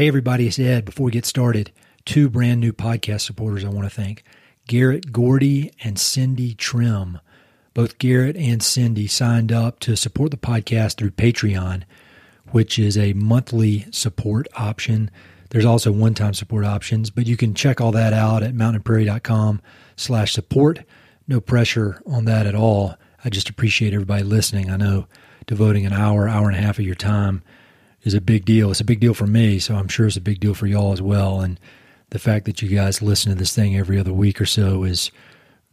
Hey, everybody, it's Ed. Before we get started, two brand new podcast supporters I want to thank Garrett Gordy and Cindy Trim. Both Garrett and Cindy signed up to support the podcast through Patreon, which is a monthly support option. There's also one-time support options, but you can check all that out at mountainprairie.com slash support. No pressure on that at all. I just appreciate everybody listening. I know devoting an hour, hour and a half of your time is a big deal. It's a big deal for me, so I'm sure it's a big deal for y'all as well. And the fact that you guys listen to this thing every other week or so is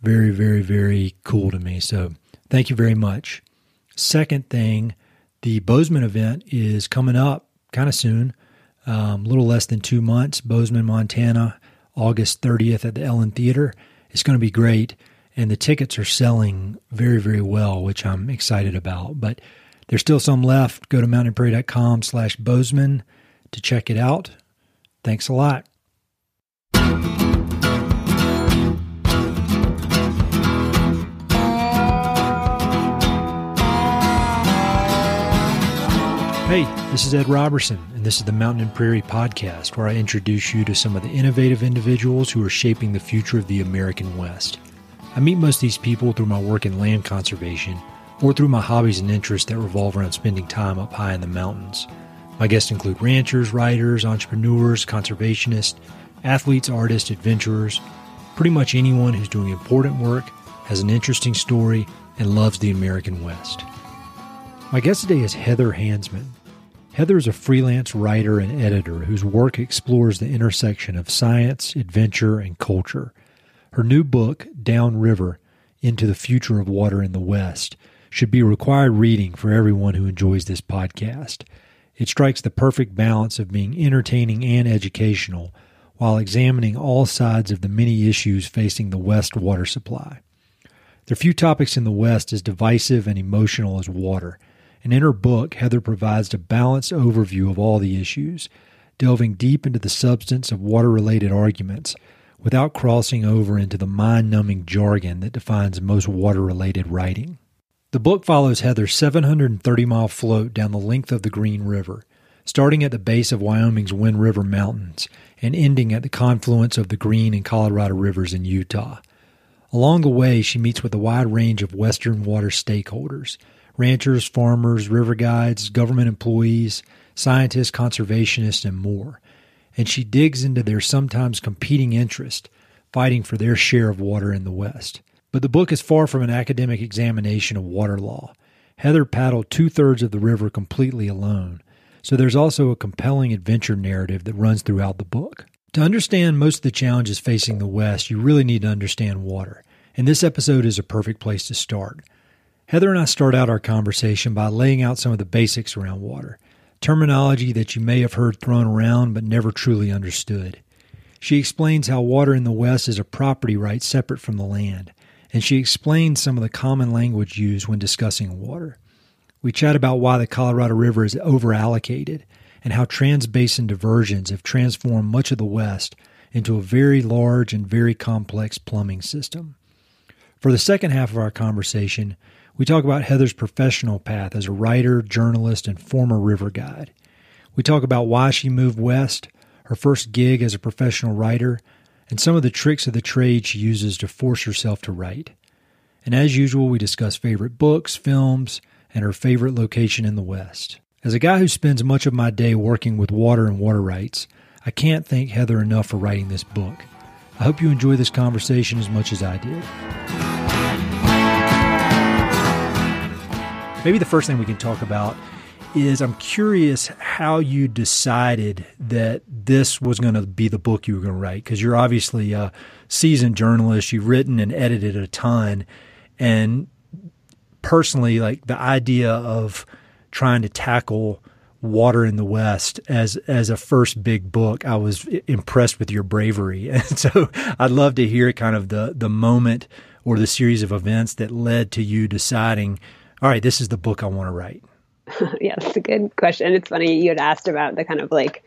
very, very, very cool to me. So thank you very much. Second thing, the Bozeman event is coming up kind of soon, um, a little less than two months. Bozeman, Montana, August 30th at the Ellen Theater. It's going to be great. And the tickets are selling very, very well, which I'm excited about. But there's still some left. Go to mountainprairie.com slash Bozeman to check it out. Thanks a lot. Hey, this is Ed Roberson, and this is the Mountain and Prairie Podcast, where I introduce you to some of the innovative individuals who are shaping the future of the American West. I meet most of these people through my work in land conservation or through my hobbies and interests that revolve around spending time up high in the mountains. My guests include ranchers, writers, entrepreneurs, conservationists, athletes, artists, adventurers, pretty much anyone who's doing important work, has an interesting story, and loves the American West. My guest today is Heather Hansman. Heather is a freelance writer and editor whose work explores the intersection of science, adventure, and culture. Her new book, Downriver Into the Future of Water in the West, should be required reading for everyone who enjoys this podcast. It strikes the perfect balance of being entertaining and educational while examining all sides of the many issues facing the West water supply. There are few topics in the West as divisive and emotional as water, and in her book, Heather provides a balanced overview of all the issues, delving deep into the substance of water related arguments without crossing over into the mind numbing jargon that defines most water related writing. The book follows Heather's 730 mile float down the length of the Green River, starting at the base of Wyoming's Wind River Mountains and ending at the confluence of the Green and Colorado Rivers in Utah. Along the way, she meets with a wide range of Western water stakeholders ranchers, farmers, river guides, government employees, scientists, conservationists, and more. And she digs into their sometimes competing interests, fighting for their share of water in the West. But the book is far from an academic examination of water law. Heather paddled two thirds of the river completely alone, so there's also a compelling adventure narrative that runs throughout the book. To understand most of the challenges facing the West, you really need to understand water, and this episode is a perfect place to start. Heather and I start out our conversation by laying out some of the basics around water, terminology that you may have heard thrown around but never truly understood. She explains how water in the West is a property right separate from the land, and she explains some of the common language used when discussing water. We chat about why the Colorado River is overallocated and how transbasin diversions have transformed much of the West into a very large and very complex plumbing system. For the second half of our conversation, we talk about Heather's professional path as a writer, journalist, and former river guide. We talk about why she moved west, her first gig as a professional writer, and some of the tricks of the trade she uses to force herself to write. And as usual, we discuss favorite books, films, and her favorite location in the West. As a guy who spends much of my day working with water and water rights, I can't thank Heather enough for writing this book. I hope you enjoy this conversation as much as I did. Maybe the first thing we can talk about is I'm curious how you decided that this was going to be the book you were going to write because you're obviously a seasoned journalist. You've written and edited a ton. And personally, like the idea of trying to tackle water in the West as as a first big book, I was impressed with your bravery. And so I'd love to hear kind of the the moment or the series of events that led to you deciding all right, this is the book I want to write? yeah, that's a good question. It's funny you had asked about the kind of like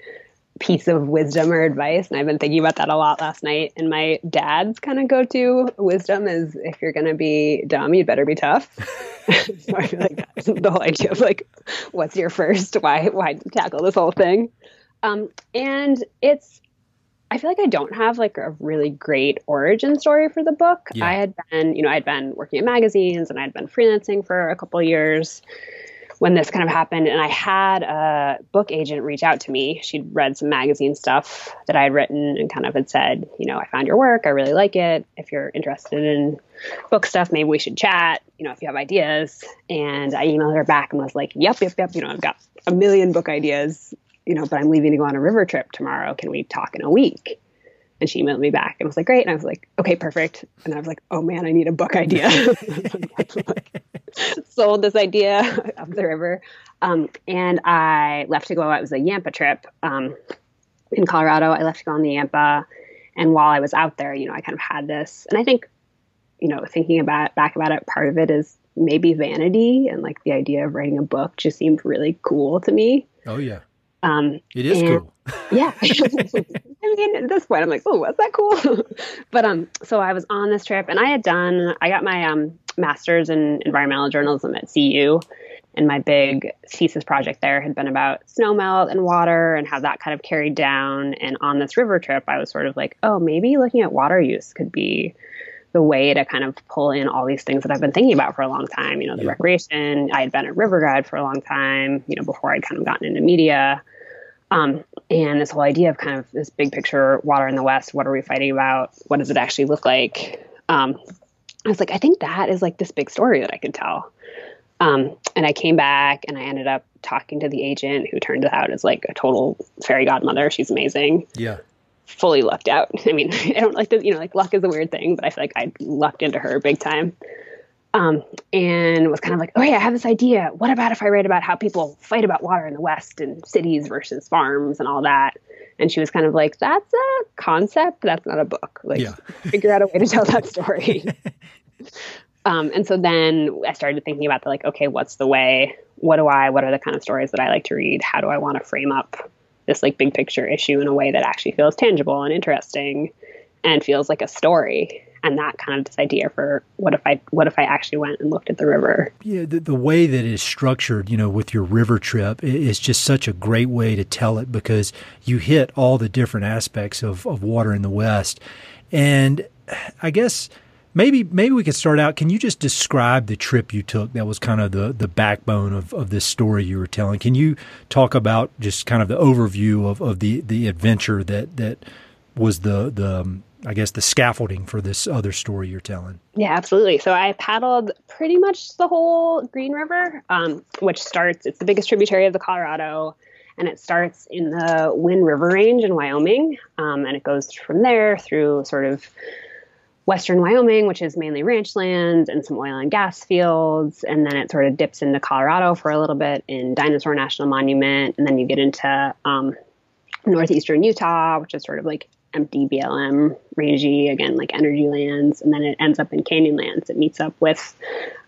piece of wisdom or advice, and I've been thinking about that a lot last night. And my dad's kind of go to wisdom is if you're going to be dumb, you'd better be tough. so I feel like that's the whole idea of like, what's your first? Why why tackle this whole thing? Um, and it's I feel like I don't have like a really great origin story for the book. Yeah. I had been, you know, I'd been working at magazines and I'd been freelancing for a couple years when this kind of happened. And I had a book agent reach out to me. She'd read some magazine stuff that I had written and kind of had said, you know, I found your work. I really like it. If you're interested in book stuff, maybe we should chat, you know, if you have ideas. And I emailed her back and was like, yep, yep, yep. You know, I've got a million book ideas, you know, but I'm leaving to go on a river trip tomorrow. Can we talk in a week? And she emailed me back and was like, great. And I was like, okay, perfect. And I was like, oh man, I need a book idea. Sold this idea of the river. Um, and I left to go, it was a Yampa trip um, in Colorado. I left to go on the Yampa. And while I was out there, you know, I kind of had this, and I think, you know, thinking about back about it, part of it is maybe vanity and like the idea of writing a book just seemed really cool to me. Oh yeah. Um, it is and, cool. yeah. I mean, at this point, I'm like, oh, was that cool? but um, so I was on this trip, and I had done. I got my um master's in environmental journalism at CU, and my big thesis project there had been about snowmelt and water and how that kind of carried down. And on this river trip, I was sort of like, oh, maybe looking at water use could be the way to kind of pull in all these things that I've been thinking about for a long time. You know, the yeah. recreation. I had been a river guide for a long time. You know, before I'd kind of gotten into media. Um, and this whole idea of kind of this big picture water in the West, what are we fighting about? What does it actually look like? Um, I was like, I think that is like this big story that I could tell. Um, and I came back and I ended up talking to the agent who turned out as like a total fairy godmother. She's amazing. Yeah. Fully lucked out. I mean, I don't like to, you know, like luck is a weird thing, but I feel like I lucked into her big time um, and was kind of like, oh, yeah, I have this idea. What about if I write about how people fight about water in the West and cities versus farms and all that? And she was kind of like, that's a concept. That's not a book. Like, yeah. figure out a way to tell that story. um, and so then I started thinking about the like, okay, what's the way? What do I, what are the kind of stories that I like to read? How do I want to frame up this like big picture issue in a way that actually feels tangible and interesting and feels like a story? and that kind of this idea for what if I what if I actually went and looked at the river. Yeah, the, the way that it is structured, you know, with your river trip is just such a great way to tell it because you hit all the different aspects of, of water in the West. And I guess maybe maybe we could start out. Can you just describe the trip you took? That was kind of the, the backbone of, of this story you were telling. Can you talk about just kind of the overview of, of the, the adventure that that was the the um, I guess the scaffolding for this other story you're telling. Yeah, absolutely. So I paddled pretty much the whole Green River, um, which starts. It's the biggest tributary of the Colorado, and it starts in the Wind River Range in Wyoming, um, and it goes from there through sort of western Wyoming, which is mainly ranch lands and some oil and gas fields, and then it sort of dips into Colorado for a little bit in Dinosaur National Monument, and then you get into um, northeastern Utah, which is sort of like empty BLM rangy again like energy lands. And then it ends up in canyonlands. It meets up with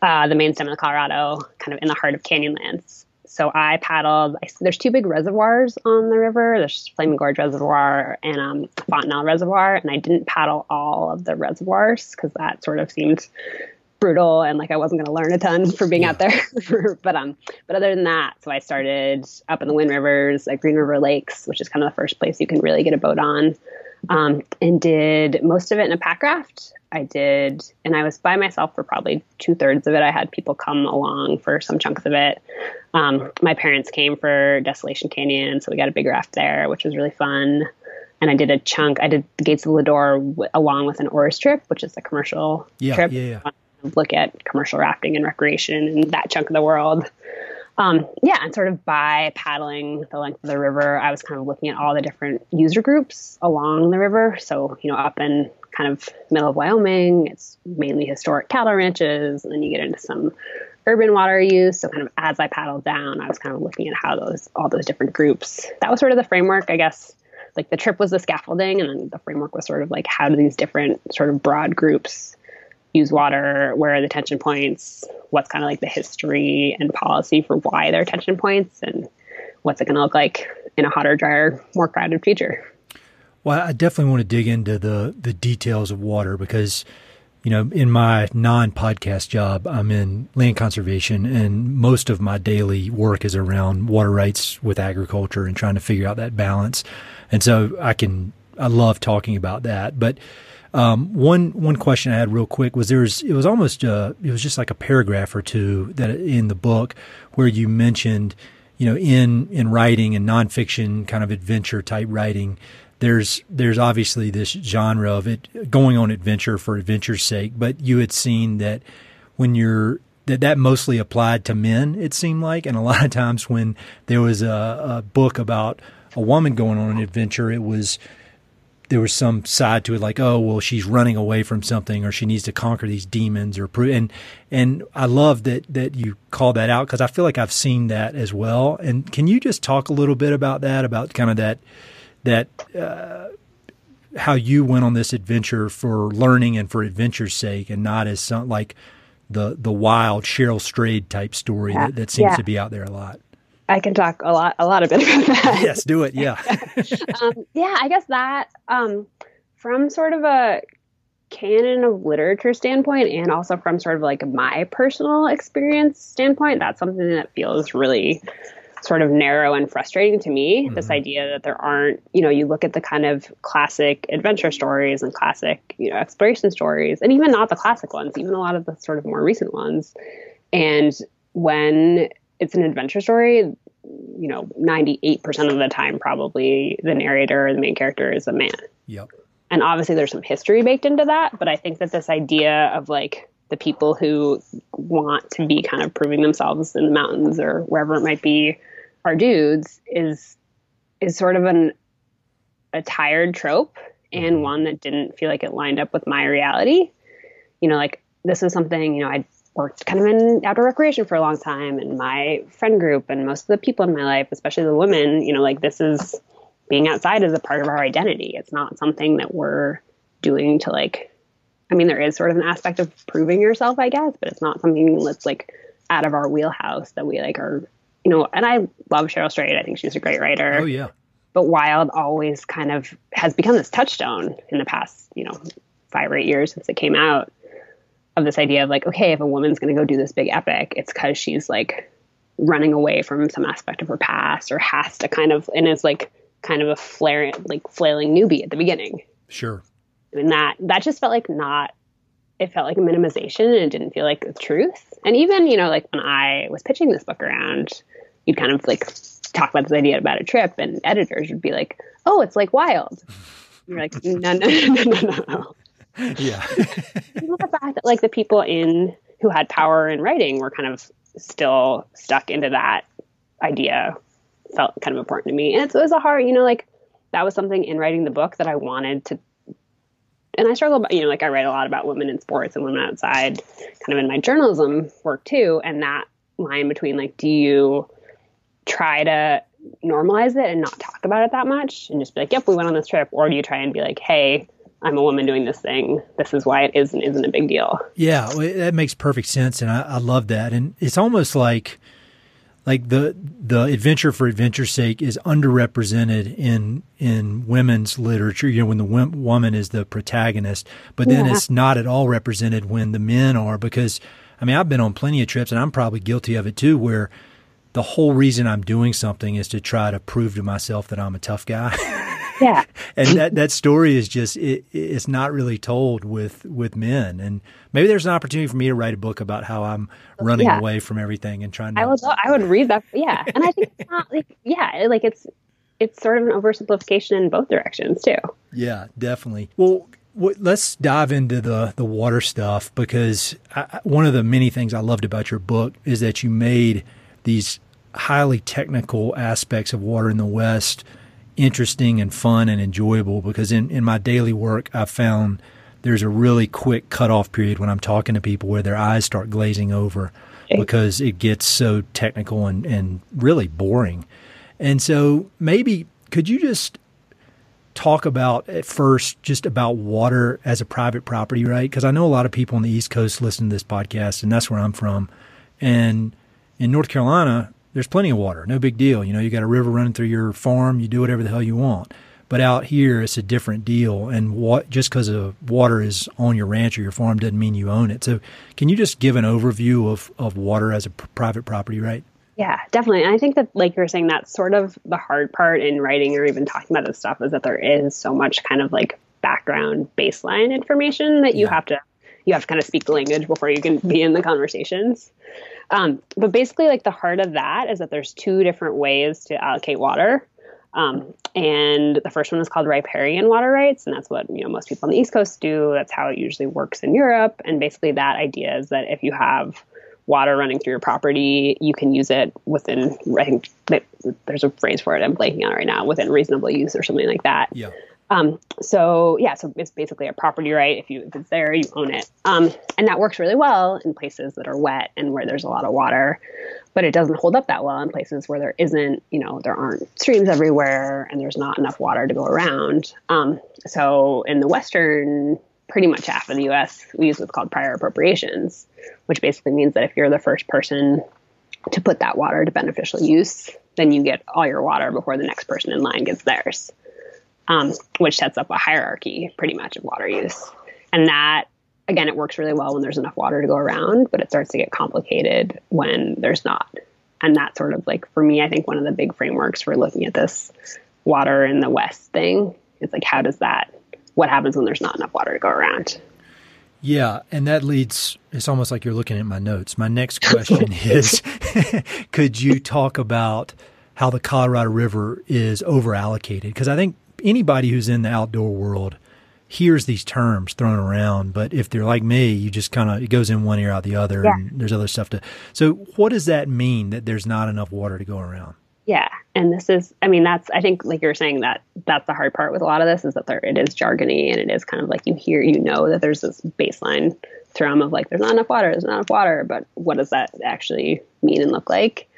uh, the main stem of the colorado kind of in the heart of canyonlands so i paddled I, there's two big reservoirs on the river there's flaming gorge reservoir and um, fontenelle reservoir and i didn't paddle all of the reservoirs because that sort of seemed brutal and like I wasn't going to learn a ton for being yeah. out there. but um, but other than that, so I started up in the Wind Rivers at Green River Lakes, which is kind of the first place you can really get a boat on um, and did most of it in a pack raft. I did, and I was by myself for probably two thirds of it. I had people come along for some chunks of it. Um, my parents came for Desolation Canyon, so we got a big raft there, which was really fun. And I did a chunk. I did the Gates of Lodore w- along with an oars trip, which is a commercial yeah, trip. Yeah, yeah. Look at commercial rafting and recreation in that chunk of the world. Um, yeah, and sort of by paddling the length of the river, I was kind of looking at all the different user groups along the river. So, you know, up in kind of middle of Wyoming, it's mainly historic cattle ranches, and then you get into some urban water use. So, kind of as I paddled down, I was kind of looking at how those all those different groups. That was sort of the framework, I guess. Like the trip was the scaffolding, and then the framework was sort of like how do these different sort of broad groups use water? Where are the tension points? What's kind of like the history and policy for why there are tension points? And what's it going to look like in a hotter, drier, more crowded future? Well, I definitely want to dig into the, the details of water because you know, in my non podcast job, I'm in land conservation, and most of my daily work is around water rights with agriculture and trying to figure out that balance. And so I can, I love talking about that. But um, one one question I had real quick was there's it was almost uh, it was just like a paragraph or two that in the book where you mentioned you know in in writing and nonfiction kind of adventure type writing there's there's obviously this genre of it going on adventure for adventure's sake, but you had seen that when you're that that mostly applied to men, it seemed like, and a lot of times when there was a, a book about a woman going on an adventure, it was there was some side to it like oh well she's running away from something or she needs to conquer these demons or prove and and I love that that you call that out because I feel like I've seen that as well and can you just talk a little bit about that about kind of that that uh, how you went on this adventure for learning and for adventure's sake, and not as some like the the wild Cheryl Strayed type story yeah. that, that, seems yeah. to be out there a lot. I can talk a lot a lot a bit about that. yes, do it. Yeah. um, yeah, I guess that um, from sort of a canon of literature standpoint and also from sort of like my personal experience standpoint, that's something that feels really sort of narrow and frustrating to me. Mm-hmm. This idea that there aren't, you know, you look at the kind of classic adventure stories and classic, you know, exploration stories, and even not the classic ones, even a lot of the sort of more recent ones. And when it's an adventure story, you know, 98% of the time, probably the narrator or the main character is a man. Yep. And obviously there's some history baked into that, but I think that this idea of like, the people who want to be kind of proving themselves in the mountains or wherever it might be are dudes is is sort of an a tired trope and mm-hmm. one that didn't feel like it lined up with my reality. You know, like this is something, you know, I worked kind of in outdoor recreation for a long time and my friend group and most of the people in my life, especially the women, you know, like this is being outside is a part of our identity. It's not something that we're doing to like I mean, there is sort of an aspect of proving yourself, I guess, but it's not something that's like out of our wheelhouse that we like are you know, and I love Cheryl Strayed. I think she's a great writer. Oh yeah. But Wild always kind of has become this touchstone in the past, you know, five or eight years since it came out of this idea of like, okay, if a woman's going to go do this big epic, it's because she's like running away from some aspect of her past or has to kind of, and is like kind of a flaring, like flailing newbie at the beginning. Sure. And that, that just felt like not it felt like a minimization and it didn't feel like the truth. And even, you know, like when I was pitching this book around, you'd kind of like talk about this idea about a trip and editors would be like, oh, it's like wild. you're like, no, no, no, no, no, no. Yeah. the fact that like the people in who had power in writing were kind of still stuck into that idea felt kind of important to me. And it was a hard, you know, like that was something in writing the book that I wanted to and I struggle about, you know, like I write a lot about women in sports and women outside kind of in my journalism work too. And that line between like, do you try to normalize it and not talk about it that much and just be like, yep, we went on this trip? Or do you try and be like, hey, I'm a woman doing this thing. This is why it is and isn't a big deal. Yeah, that makes perfect sense. And I, I love that. And it's almost like, like the the adventure for adventure's sake is underrepresented in in women's literature. You know, when the woman is the protagonist, but then yeah. it's not at all represented when the men are. Because I mean, I've been on plenty of trips, and I'm probably guilty of it too, where the whole reason I'm doing something is to try to prove to myself that I'm a tough guy. Yeah. and that, that story is just, it, it's not really told with, with men. And maybe there's an opportunity for me to write a book about how I'm running yeah. away from everything and trying to. I would, I would read that. Yeah. And I think it's not like, yeah, like it's, it's sort of an oversimplification in both directions too. Yeah, definitely. Well, let's dive into the the water stuff because I, one of the many things I loved about your book is that you made these highly technical aspects of water in the West interesting and fun and enjoyable because in, in my daily work, I've found there's a really quick cutoff period when I'm talking to people where their eyes start glazing over because it gets so technical and, and really boring. And so maybe could you just talk about at first just about water as a private property, right? Because I know a lot of people on the East Coast listen to this podcast, and that's where I'm from. And in North Carolina, there's plenty of water, no big deal. You know, you got a river running through your farm, you do whatever the hell you want. But out here, it's a different deal. And what just because of water is on your ranch or your farm doesn't mean you own it. So, can you just give an overview of, of water as a p- private property right? Yeah, definitely. And I think that, like you're saying, that's sort of the hard part in writing or even talking about this stuff is that there is so much kind of like background baseline information that you yeah. have to you have to kind of speak the language before you can be in the conversations. Um, but basically, like the heart of that is that there's two different ways to allocate water. Um, and the first one is called riparian water rights, and that's what you know most people on the East Coast do. That's how it usually works in Europe. And basically, that idea is that if you have water running through your property, you can use it within. I think there's a phrase for it. I'm blanking on right now. Within reasonable use or something like that. Yeah. Um, so yeah, so it's basically a property right. If you if it's there, you own it, um, and that works really well in places that are wet and where there's a lot of water. But it doesn't hold up that well in places where there isn't, you know, there aren't streams everywhere and there's not enough water to go around. Um, so in the western, pretty much half of the U.S., we use what's called prior appropriations, which basically means that if you're the first person to put that water to beneficial use, then you get all your water before the next person in line gets theirs um, which sets up a hierarchy pretty much of water use. And that, again, it works really well when there's enough water to go around, but it starts to get complicated when there's not. And that's sort of like, for me, I think one of the big frameworks for looking at this water in the West thing is like, how does that, what happens when there's not enough water to go around? Yeah, and that leads, it's almost like you're looking at my notes. My next question is could you talk about how the Colorado River is over allocated? Because I think anybody who's in the outdoor world hears these terms thrown around, but if they're like me, you just kind of it goes in one ear out the other, yeah. and there's other stuff to. So, what does that mean that there's not enough water to go around? Yeah, and this is, I mean, that's I think like you're saying that that's the hard part with a lot of this is that there it is jargony and it is kind of like you hear, you know, that there's this baseline thrum of like there's not enough water, there's not enough water, but what does that actually mean and look like?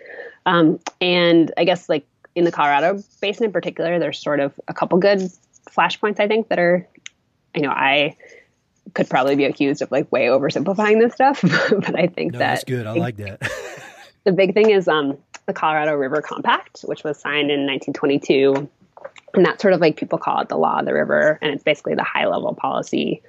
Um, and I guess like in the Colorado basin in particular, there's sort of a couple good flashpoints I think that are, you know, I could probably be accused of like way oversimplifying this stuff, but I think no, that that's good. I like that. the big thing is um, the Colorado River Compact, which was signed in 1922. And that's sort of like people call it the law of the river, and it's basically the high level policy.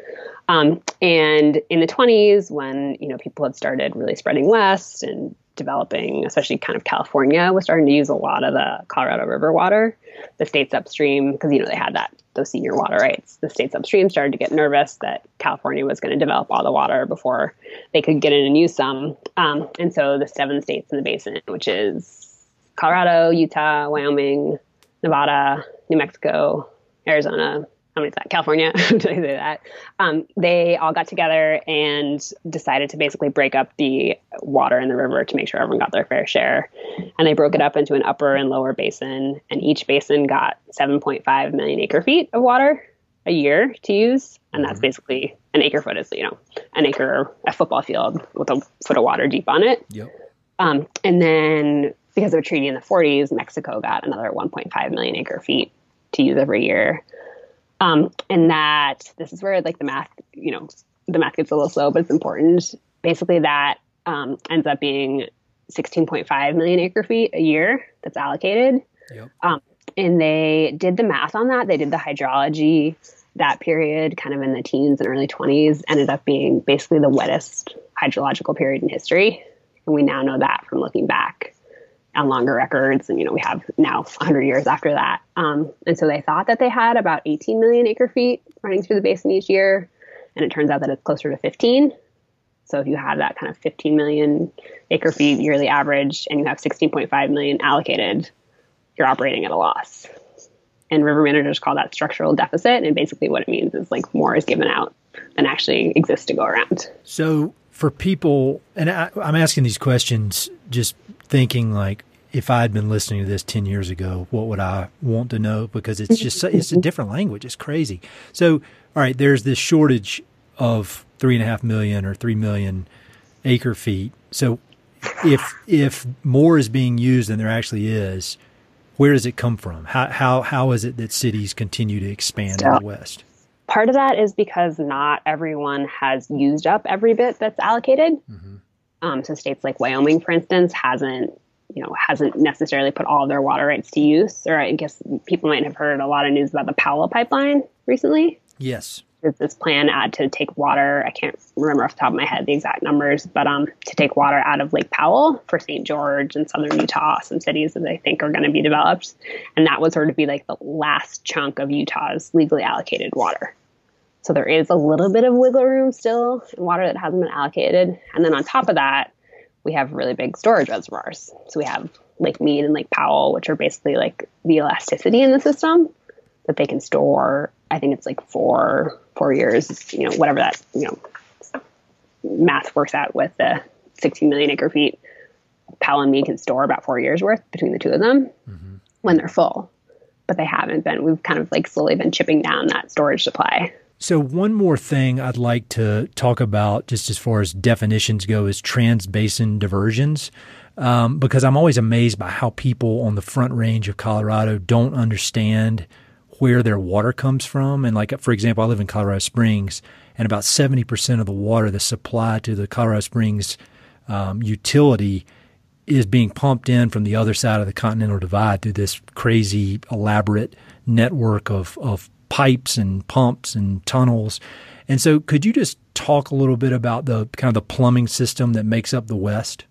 Um, and in the 20s, when you know people had started really spreading west and developing, especially kind of California, was starting to use a lot of the Colorado River water. The states upstream, because you know they had that those senior water rights. The states upstream started to get nervous that California was going to develop all the water before they could get in and use some. Um, and so the seven states in the basin, which is Colorado, Utah, Wyoming, Nevada, New Mexico, Arizona, how many is that? California, did I say that? Um, they all got together and decided to basically break up the water in the river to make sure everyone got their fair share. And they broke it up into an upper and lower basin, and each basin got 7.5 million acre feet of water a year to use. And that's mm-hmm. basically an acre foot is, you know, an acre, a football field with a foot of water deep on it. Yep. Um, and then because of a treaty in the 40s, Mexico got another 1.5 million acre feet to use every year. Um, and that this is where like the math, you know, the math gets a little slow, but it's important. Basically, that um, ends up being 16.5 million acre feet a year that's allocated. Yep. Um, and they did the math on that. They did the hydrology. That period, kind of in the teens and early 20s, ended up being basically the wettest hydrological period in history. And we now know that from looking back on longer records. And, you know, we have now 100 years after that. Um, and so they thought that they had about 18 million acre feet running through the basin each year. And it turns out that it's closer to 15. So if you have that kind of 15 million acre feet yearly average and you have 16.5 million allocated, you're operating at a loss. And river managers call that structural deficit. And basically what it means is like more is given out than actually exists to go around. So for people, and I, am asking these questions just thinking like, if I had been listening to this 10 years ago, what would I want to know? Because it's just, it's a different language. It's crazy. So, all right, there's this shortage of three and a half million or three million acre feet. So if, if more is being used than there actually is, where does it come from? How, how, how is it that cities continue to expand in the West? Part of that is because not everyone has used up every bit that's allocated. Mm-hmm. Um, so states like Wyoming, for instance, hasn't you know, hasn't necessarily put all of their water rights to use. Or I guess people might have heard a lot of news about the Powell pipeline recently. Yes. There's this plan uh, to take water. I can't remember off the top of my head the exact numbers, but um, to take water out of Lake Powell for St. George and southern Utah, some cities that I think are going to be developed, and that would sort of be like the last chunk of Utah's legally allocated water. So there is a little bit of wiggle room still in water that hasn't been allocated, and then on top of that, we have really big storage reservoirs. So we have Lake Mead and Lake Powell, which are basically like the elasticity in the system that they can store. I think it's like four four years, you know, whatever that you know math works out with the 16 million acre feet. Powell and Mead can store about four years worth between the two of them mm-hmm. when they're full, but they haven't been. We've kind of like slowly been chipping down that storage supply. So, one more thing I'd like to talk about, just as far as definitions go, is transbasin diversions. Um, because I'm always amazed by how people on the front range of Colorado don't understand where their water comes from. And, like, for example, I live in Colorado Springs, and about 70% of the water that's supplied to the Colorado Springs um, utility is being pumped in from the other side of the Continental Divide through this crazy, elaborate network of, of pipes and pumps and tunnels. And so, could you just talk a little bit about the kind of the plumbing system that makes up the West?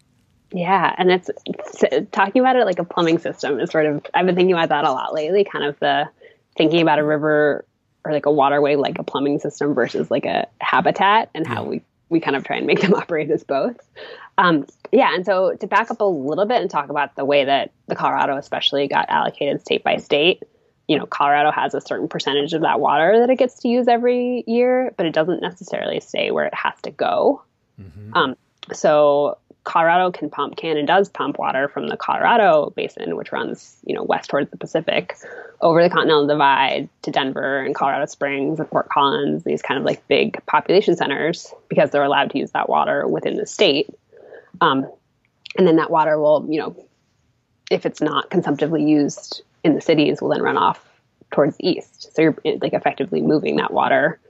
Yeah, and it's, it's talking about it like a plumbing system is sort of I've been thinking about that a lot lately. Kind of the thinking about a river or like a waterway like a plumbing system versus like a habitat, and how we we kind of try and make them operate as both. Um, yeah, and so to back up a little bit and talk about the way that the Colorado especially got allocated state by state you know, Colorado has a certain percentage of that water that it gets to use every year, but it doesn't necessarily stay where it has to go. Mm-hmm. Um, so Colorado can pump, can and does pump water from the Colorado Basin, which runs, you know, west towards the Pacific, over the Continental Divide to Denver and Colorado Springs and Fort Collins, these kind of like big population centers, because they're allowed to use that water within the state. Um, and then that water will, you know, if it's not consumptively used in the cities will then run off towards the east. So you're like effectively moving that water.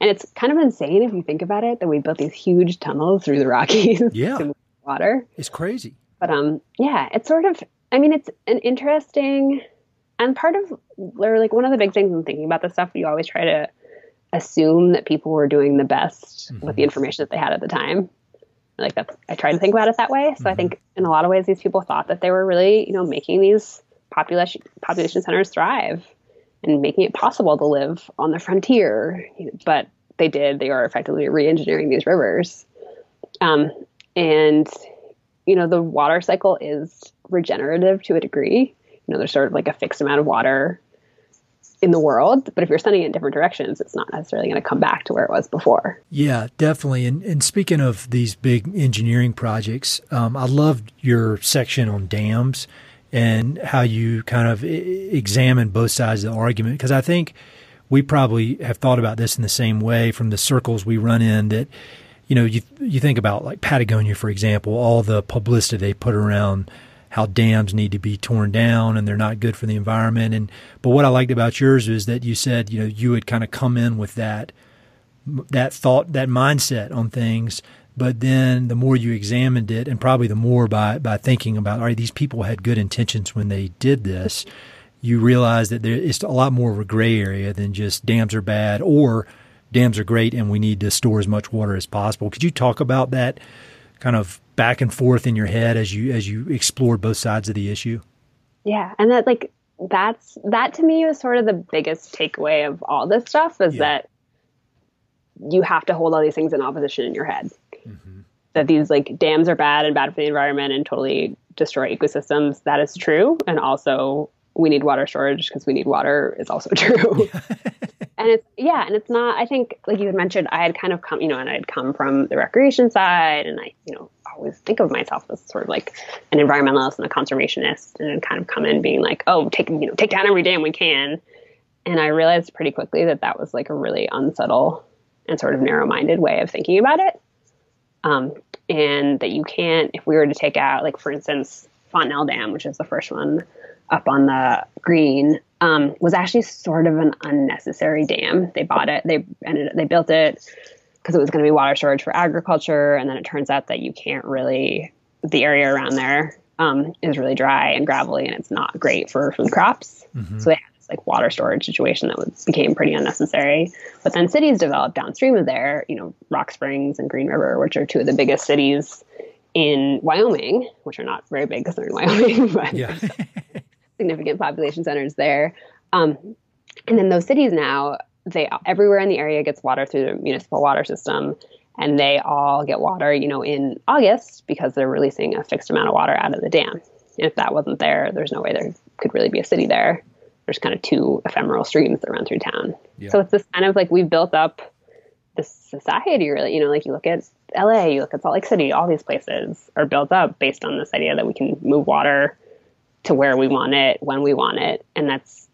And it's kind of insane if you think about it that we built these huge tunnels through the Rockies yeah. to move water. It's crazy. But um yeah, it's sort of I mean it's an interesting and part of or like one of the big things in thinking about this stuff, you always try to assume that people were doing the best mm-hmm. with the information that they had at the time. Like that's I try to think about it that way. So mm-hmm. I think in a lot of ways these people thought that they were really, you know, making these population population centers thrive and making it possible to live on the frontier. But they did; they are effectively re-engineering these rivers, um, and you know the water cycle is regenerative to a degree. You know, there's sort of like a fixed amount of water in the world, but if you're sending it in different directions, it's not necessarily going to come back to where it was before. Yeah, definitely. And, and speaking of these big engineering projects, um, I loved your section on dams and how you kind of examine both sides of the argument. Because I think we probably have thought about this in the same way from the circles we run in that, you know, you, you think about like Patagonia, for example, all the publicity they put around how dams need to be torn down and they're not good for the environment. And, but what I liked about yours is that you said, you know, you would kind of come in with that, that thought, that mindset on things but then the more you examined it, and probably the more by, by thinking about, all right, these people had good intentions when they did this, you realize that there is a lot more of a gray area than just dams are bad or dams are great and we need to store as much water as possible. Could you talk about that kind of back and forth in your head as you as you explore both sides of the issue? Yeah, and that like that's that to me was sort of the biggest takeaway of all this stuff is yeah. that you have to hold all these things in opposition in your head. Mm-hmm. That these like dams are bad and bad for the environment and totally destroy ecosystems. That is true. And also, we need water storage because we need water is also true. and it's yeah, and it's not. I think like you had mentioned, I had kind of come, you know, and I had come from the recreation side, and I, you know, always think of myself as sort of like an environmentalist and a conservationist, and kind of come in being like, oh, take you know, take down every dam we can. And I realized pretty quickly that that was like a really unsubtle and sort of narrow-minded way of thinking about it. Um, and that you can't, if we were to take out, like for instance, Fontenelle Dam, which is the first one up on the green, um, was actually sort of an unnecessary dam. They bought it, they ended, they built it because it was going to be water storage for agriculture, and then it turns out that you can't really, the area around there um, is really dry and gravelly, and it's not great for food crops. Mm-hmm. So they had like water storage situation that was, became pretty unnecessary. But then cities developed downstream of there. You know, Rock Springs and Green River, which are two of the biggest cities in Wyoming, which are not very big because they're in Wyoming, but yeah. significant population centers there. Um, and then those cities now, they everywhere in the area gets water through the municipal water system, and they all get water, you know, in August because they're releasing a fixed amount of water out of the dam. And if that wasn't there, there's no way there could really be a city there. There's kind of two ephemeral streams that run through town. Yeah. So it's this kind of like we've built up this society, really. You know, like you look at LA, you look at Salt Lake City, all these places are built up based on this idea that we can move water to where we want it, when we want it. And that's,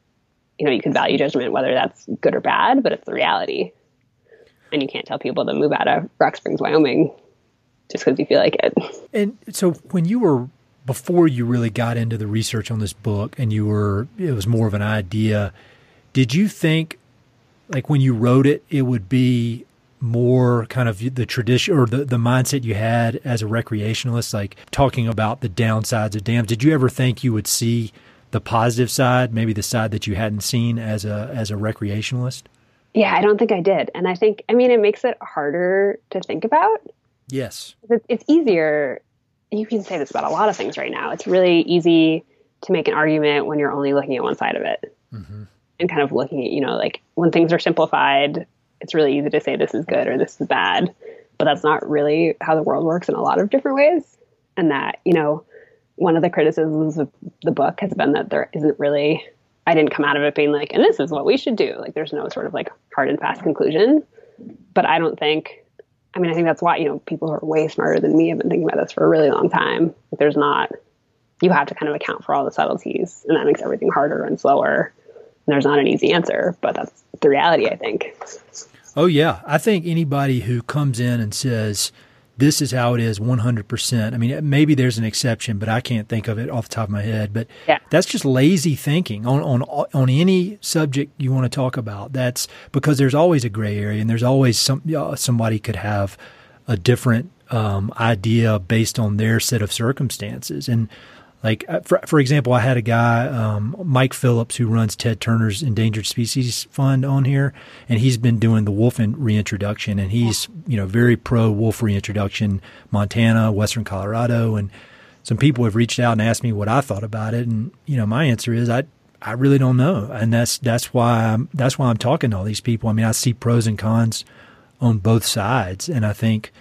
you know, you can value judgment whether that's good or bad, but it's the reality and you can't tell people to move out of Rock Springs, Wyoming, just because you feel like it. And so, when you were before you really got into the research on this book, and you were it was more of an idea, did you think, like when you wrote it, it would be more kind of the tradition or the, the mindset you had as a recreationalist, like talking about the downsides of dams. Did you ever think you would see the positive side, maybe the side that you hadn't seen as a as a recreationalist? Yeah, I don't think I did. And I think, I mean, it makes it harder to think about. Yes. It's easier. You can say this about a lot of things right now. It's really easy to make an argument when you're only looking at one side of it mm-hmm. and kind of looking at, you know, like when things are simplified, it's really easy to say this is good or this is bad. But that's not really how the world works in a lot of different ways. And that, you know, one of the criticisms of the book has been that there isn't really I didn't come out of it being like, and this is what we should do. Like, there's no sort of like hard and fast conclusion. But I don't think, I mean, I think that's why, you know, people who are way smarter than me have been thinking about this for a really long time. There's not, you have to kind of account for all the subtleties, and that makes everything harder and slower. And there's not an easy answer, but that's the reality, I think. Oh, yeah. I think anybody who comes in and says, this is how it is 100%. I mean, maybe there's an exception, but I can't think of it off the top of my head. But yeah. that's just lazy thinking on, on, on any subject you want to talk about. That's because there's always a gray area and there's always some, uh, somebody could have a different um, idea based on their set of circumstances. And like, uh, for, for example, I had a guy, um, Mike Phillips, who runs Ted Turner's Endangered Species Fund on here, and he's been doing the wolf reintroduction, and he's, you know, very pro wolf reintroduction, Montana, Western Colorado. And some people have reached out and asked me what I thought about it. And, you know, my answer is I, I really don't know. And that's, that's why I'm, that's why I'm talking to all these people. I mean, I see pros and cons on both sides. And I think,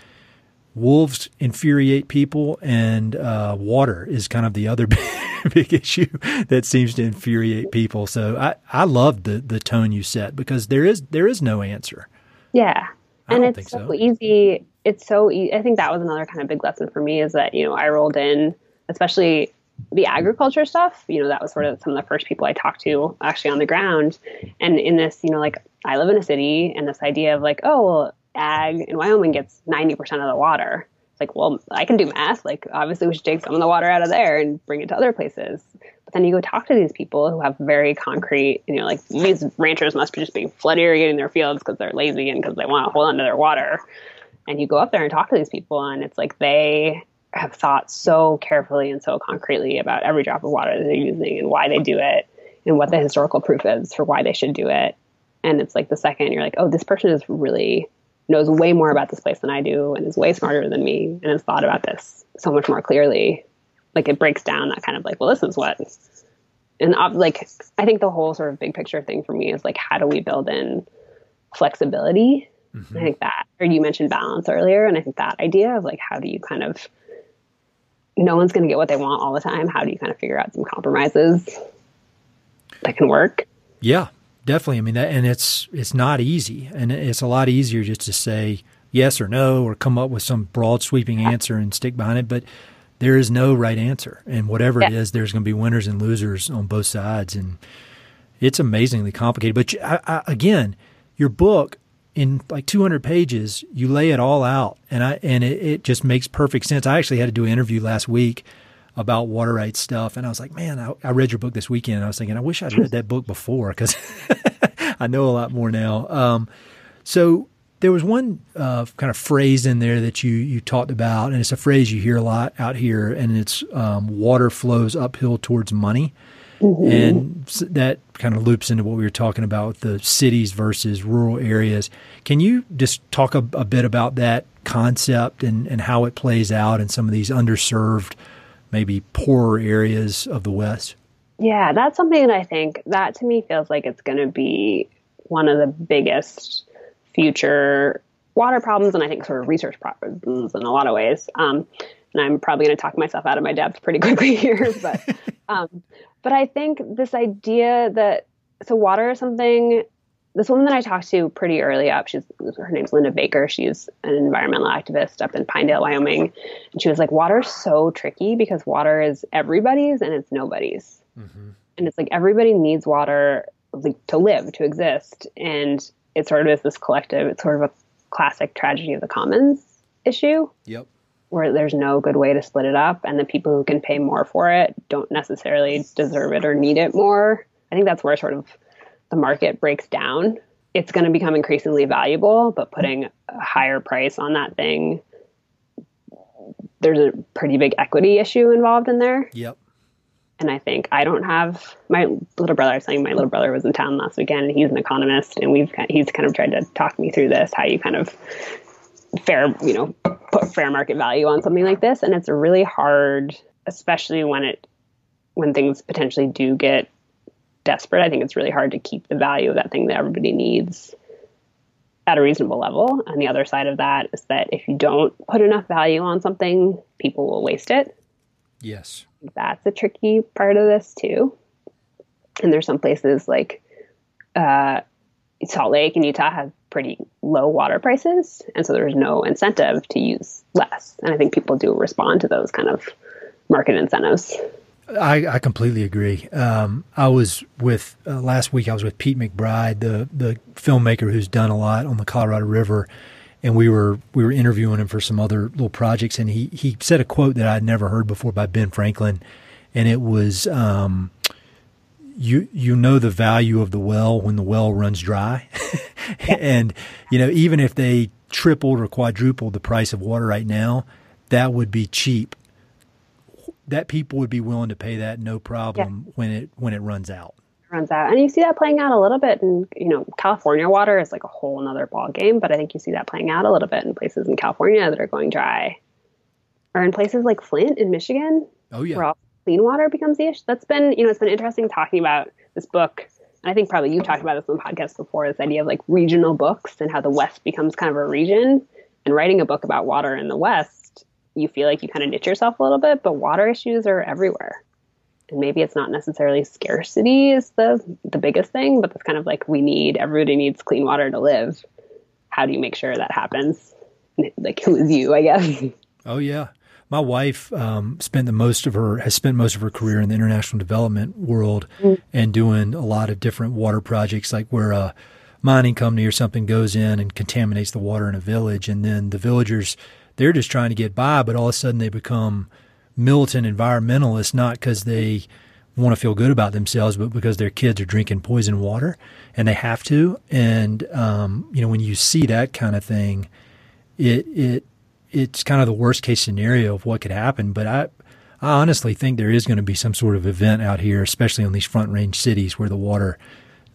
wolves infuriate people, and uh, water is kind of the other big issue that seems to infuriate people. So I I love the the tone you set because there is there is no answer. Yeah, and it's so, so, easy. It's so easy. I think that was another kind of big lesson for me is that you know I rolled in, especially the agriculture stuff. You know that was sort of some of the first people I talked to actually on the ground, and in this you know like I live in a city, and this idea of like oh well ag in Wyoming gets 90% of the water. It's like, well, I can do math. Like, obviously, we should take some of the water out of there and bring it to other places. But then you go talk to these people who have very concrete, you know, like these ranchers must be just be flood irrigating their fields because they're lazy and because they want to hold on to their water. And you go up there and talk to these people, and it's like they have thought so carefully and so concretely about every drop of water that they're using and why they do it and what the historical proof is for why they should do it. And it's like the second you're like, oh, this person is really knows way more about this place than I do and is way smarter than me and has thought about this so much more clearly. Like it breaks down that kind of like, well, this is what. And like, I think the whole sort of big picture thing for me is like, how do we build in flexibility? Mm-hmm. I think that, or you mentioned balance earlier, and I think that idea of like, how do you kind of, no one's going to get what they want all the time. How do you kind of figure out some compromises that can work? Yeah, definitely. I mean, that, and it's it's not easy, and it's a lot easier just to say yes or no, or come up with some broad sweeping answer and stick behind it. But there is no right answer, and whatever yeah. it is, there's going to be winners and losers on both sides, and it's amazingly complicated. But I, I, again, your book in like 200 pages, you lay it all out, and I and it, it just makes perfect sense. I actually had to do an interview last week about water rights stuff. And I was like, man, I, I, read your book this weekend. And I was thinking, I wish I'd read that book before because I know a lot more now. Um, so There was one uh, kind of phrase in there that you you talked about, and it's a phrase you hear a lot out here, and it's um, water flows uphill towards money. Mm-hmm. And that kind of loops into what we were talking about with the cities versus rural areas. Can you just talk a, a bit about that concept and, and how it plays out in some of these underserved, maybe poorer areas of the West? Yeah, that's something that I think that to me feels like it's going to be one of the biggest future water problems, and I think sort of research problems in a lot of ways. Um, and I'm probably going to talk myself out of my depth pretty quickly here, but um, but I think this idea that so water is something. This woman that I talked to pretty early up, she's her name's Linda Baker. She's an environmental activist up in Pinedale, Wyoming, and she was like, "Water's so tricky because water is everybody's and it's nobody's, mm-hmm. and it's like everybody needs water like to live, to exist, and it sort of is this collective. It's sort of a classic tragedy of the commons issue. Yep where there's no good way to split it up and the people who can pay more for it don't necessarily deserve it or need it more. I think that's where sort of the market breaks down. It's going to become increasingly valuable, but putting a higher price on that thing, there's a pretty big equity issue involved in there. Yep. And I think I don't have my little brother. I was saying my little brother was in town last weekend, and he's an economist, and we've he's kind of tried to talk me through this, how you kind of fair, you know, put fair market value on something like this. And it's really hard, especially when it when things potentially do get desperate. I think it's really hard to keep the value of that thing that everybody needs at a reasonable level. And the other side of that is that if you don't put enough value on something, people will waste it. Yes. That's a tricky part of this too. And there's some places like uh, Salt Lake and Utah have pretty low water prices, and so there's no incentive to use less. And I think people do respond to those kind of market incentives. I, I completely agree. Um, I was with uh, last week. I was with Pete McBride, the the filmmaker who's done a lot on the Colorado River, and we were we were interviewing him for some other little projects. And he he said a quote that I'd never heard before by Ben Franklin, and it was. Um, you you know the value of the well when the well runs dry, and you know even if they tripled or quadrupled the price of water right now, that would be cheap. That people would be willing to pay that no problem yeah. when it when it runs out. Runs out, and you see that playing out a little bit. And you know, California water is like a whole another ball game, but I think you see that playing out a little bit in places in California that are going dry, or in places like Flint in Michigan. Oh yeah clean water becomes the issue. That's been, you know, it's been interesting talking about this book. And I think probably you've talked about this on the podcast before, this idea of like regional books and how the West becomes kind of a region. And writing a book about water in the West, you feel like you kind of niche yourself a little bit, but water issues are everywhere. And maybe it's not necessarily scarcity is the the biggest thing, but it's kind of like we need everybody needs clean water to live. How do you make sure that happens? Like who is you, I guess. Oh yeah my wife um, spent the most of her has spent most of her career in the international development world mm. and doing a lot of different water projects, like where a mining company or something goes in and contaminates the water in a village, and then the villagers they're just trying to get by, but all of a sudden they become militant environmentalists, not because they want to feel good about themselves, but because their kids are drinking poison water and they have to. And um, you know, when you see that kind of thing, it it it's kind of the worst case scenario of what could happen. But I, I honestly think there is going to be some sort of event out here, especially on these front range cities where the water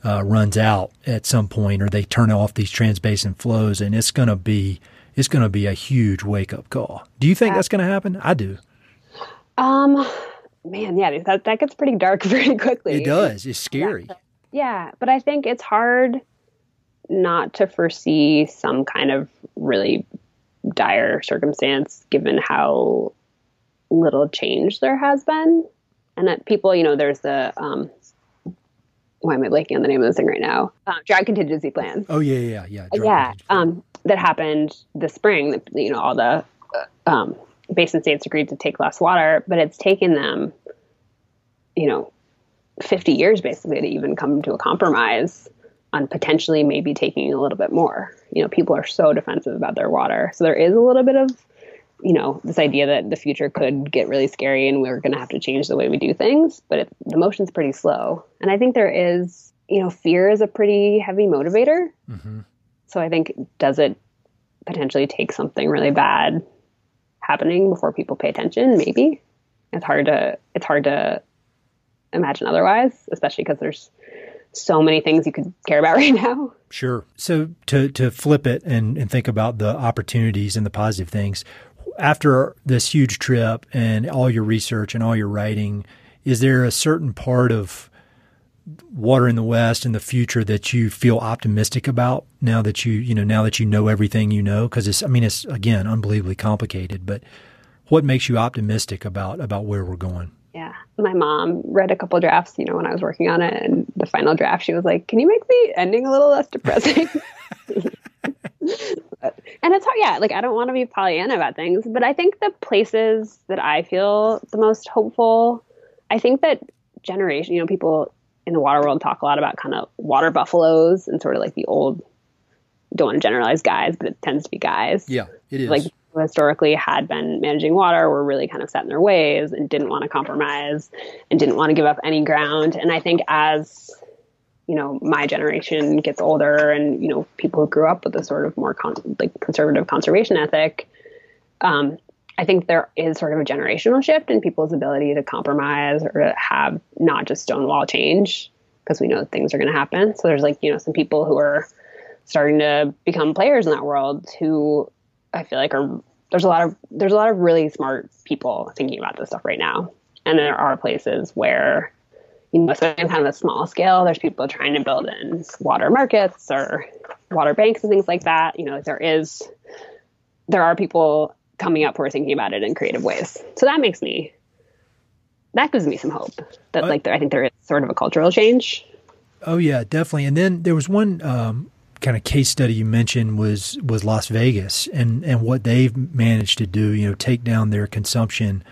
uh, runs out at some point, or they turn off these transbasin flows, and it's going to be it's going to be a huge wake up call. Do you think that's going to happen? I do. Um, man, yeah, that that gets pretty dark very quickly. It does. It's scary. Yeah, yeah but I think it's hard not to foresee some kind of really dire circumstance given how little change there has been. And that people, you know, there's the, um, why am I blanking on the name of this thing right now? Uh, drought contingency plan. Oh yeah, yeah, yeah. Drought yeah, um, that happened this spring. That, you know, all the uh, um, basin states agreed to take less water, but it's taken them, you know, 50 years basically to even come to a compromise on potentially maybe taking a little bit more. You know, people are so defensive about their water. So there is a little bit of, you know, this idea that the future could get really scary and we're going to have to change the way we do things, but it, the motion's pretty slow. And I think there is, you know, fear is a pretty heavy motivator. Mm-hmm. So I think does it potentially take something really bad happening before people pay attention? Maybe. It's hard to it's hard to imagine otherwise, especially because there's so many things you could care about right now. Sure. So to to flip it and, and think about the opportunities and the positive things, after this huge trip and all your research and all your writing, is there a certain part of water in the West and the future that you feel optimistic about now that you you know now that you know everything you know? Because it's I mean it's again unbelievably complicated, but what makes you optimistic about about where we're going? Yeah, my mom read a couple drafts, you know, when I was working on it, and the final draft, she was like, "Can you make the ending a little less depressing?" and it's hard, yeah. Like I don't want to be Pollyanna about things, but I think the places that I feel the most hopeful, I think that generation, you know, people in the water world talk a lot about kind of water buffaloes and sort of like the old. Don't want to generalize guys, but it tends to be guys. Yeah, it is. Like historically had been managing water were really kind of set in their ways and didn't want to compromise and didn't want to give up any ground. And I think as you know my generation gets older and you know people who grew up with a sort of more con- like conservative conservation ethic um, i think there is sort of a generational shift in people's ability to compromise or to have not just stonewall change because we know things are going to happen so there's like you know some people who are starting to become players in that world who i feel like are there's a lot of there's a lot of really smart people thinking about this stuff right now and there are places where you know, on kind of a small scale, there's people trying to build in water markets or water banks and things like that. You know, there is, there are people coming up who are thinking about it in creative ways. So that makes me, that gives me some hope that, uh, like, there, I think there is sort of a cultural change. Oh yeah, definitely. And then there was one um, kind of case study you mentioned was was Las Vegas and and what they've managed to do. You know, take down their consumption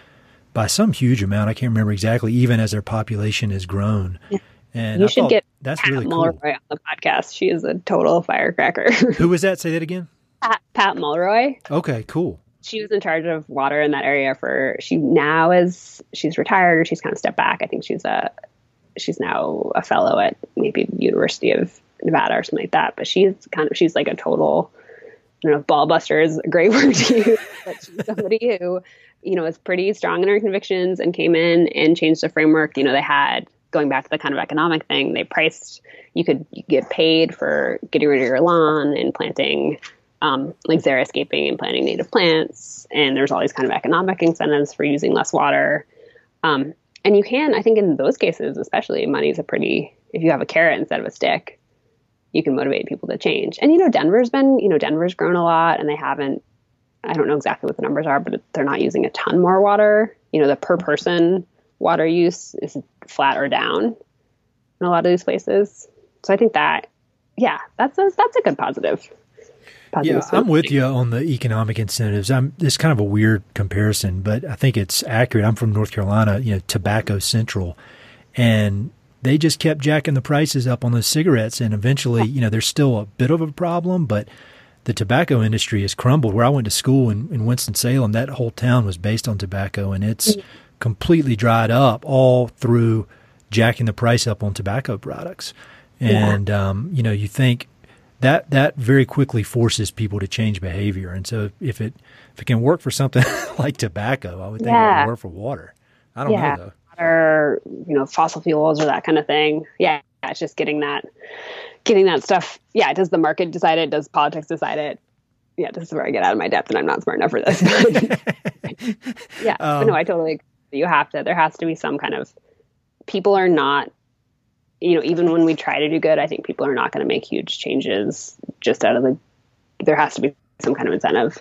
by some huge amount. I can't remember exactly, even as their population has grown. Yeah. And you I should get that's Pat really Mulroy cool. on the podcast. She is a total firecracker. Who was that? Say that again. Pat, Pat Mulroy. Okay, cool. She was in charge of water in that area for. She now is she's retired or she's kind of stepped back. I think she's a she's now a fellow at maybe University of Nevada or something like that. But she's kind of she's like a total. I don't know if ball buster is a great word to use, but she's somebody who you know, was pretty strong in her convictions and came in and changed the framework. You know, they had going back to the kind of economic thing, they priced you could get paid for getting rid of your lawn and planting um, like xeriscaping and planting native plants. And there's all these kind of economic incentives for using less water. Um, and you can, I think, in those cases, especially, money is a pretty, if you have a carrot instead of a stick, you can motivate people to change. And, you know, Denver's been, you know, Denver's grown a lot and they haven't I don't know exactly what the numbers are, but they're not using a ton more water. You know, the per person water use is flat or down in a lot of these places. So I think that, yeah, that's a, that's a good positive. Yeah, I'm with you on the economic incentives. I'm it's kind of a weird comparison, but I think it's accurate. I'm from North Carolina, you know, tobacco central, and they just kept jacking the prices up on those cigarettes, and eventually, you know, there's still a bit of a problem, but the tobacco industry has crumbled. Where I went to school in, in Winston Salem, that whole town was based on tobacco, and it's mm-hmm. completely dried up all through jacking the price up on tobacco products. And yeah. um, you know, you think that that very quickly forces people to change behavior. And so, if it if it can work for something like tobacco, I would think yeah. it would work for water. I don't yeah. know though. Or you know, fossil fuels or that kind of thing. Yeah, it's just getting that getting that stuff. Yeah, does the market decide it? Does politics decide it? Yeah, this is where I get out of my depth, and I'm not smart enough for this. yeah, um, no, I totally. Agree. You have to. There has to be some kind of. People are not. You know, even when we try to do good, I think people are not going to make huge changes just out of the. There has to be some kind of incentive.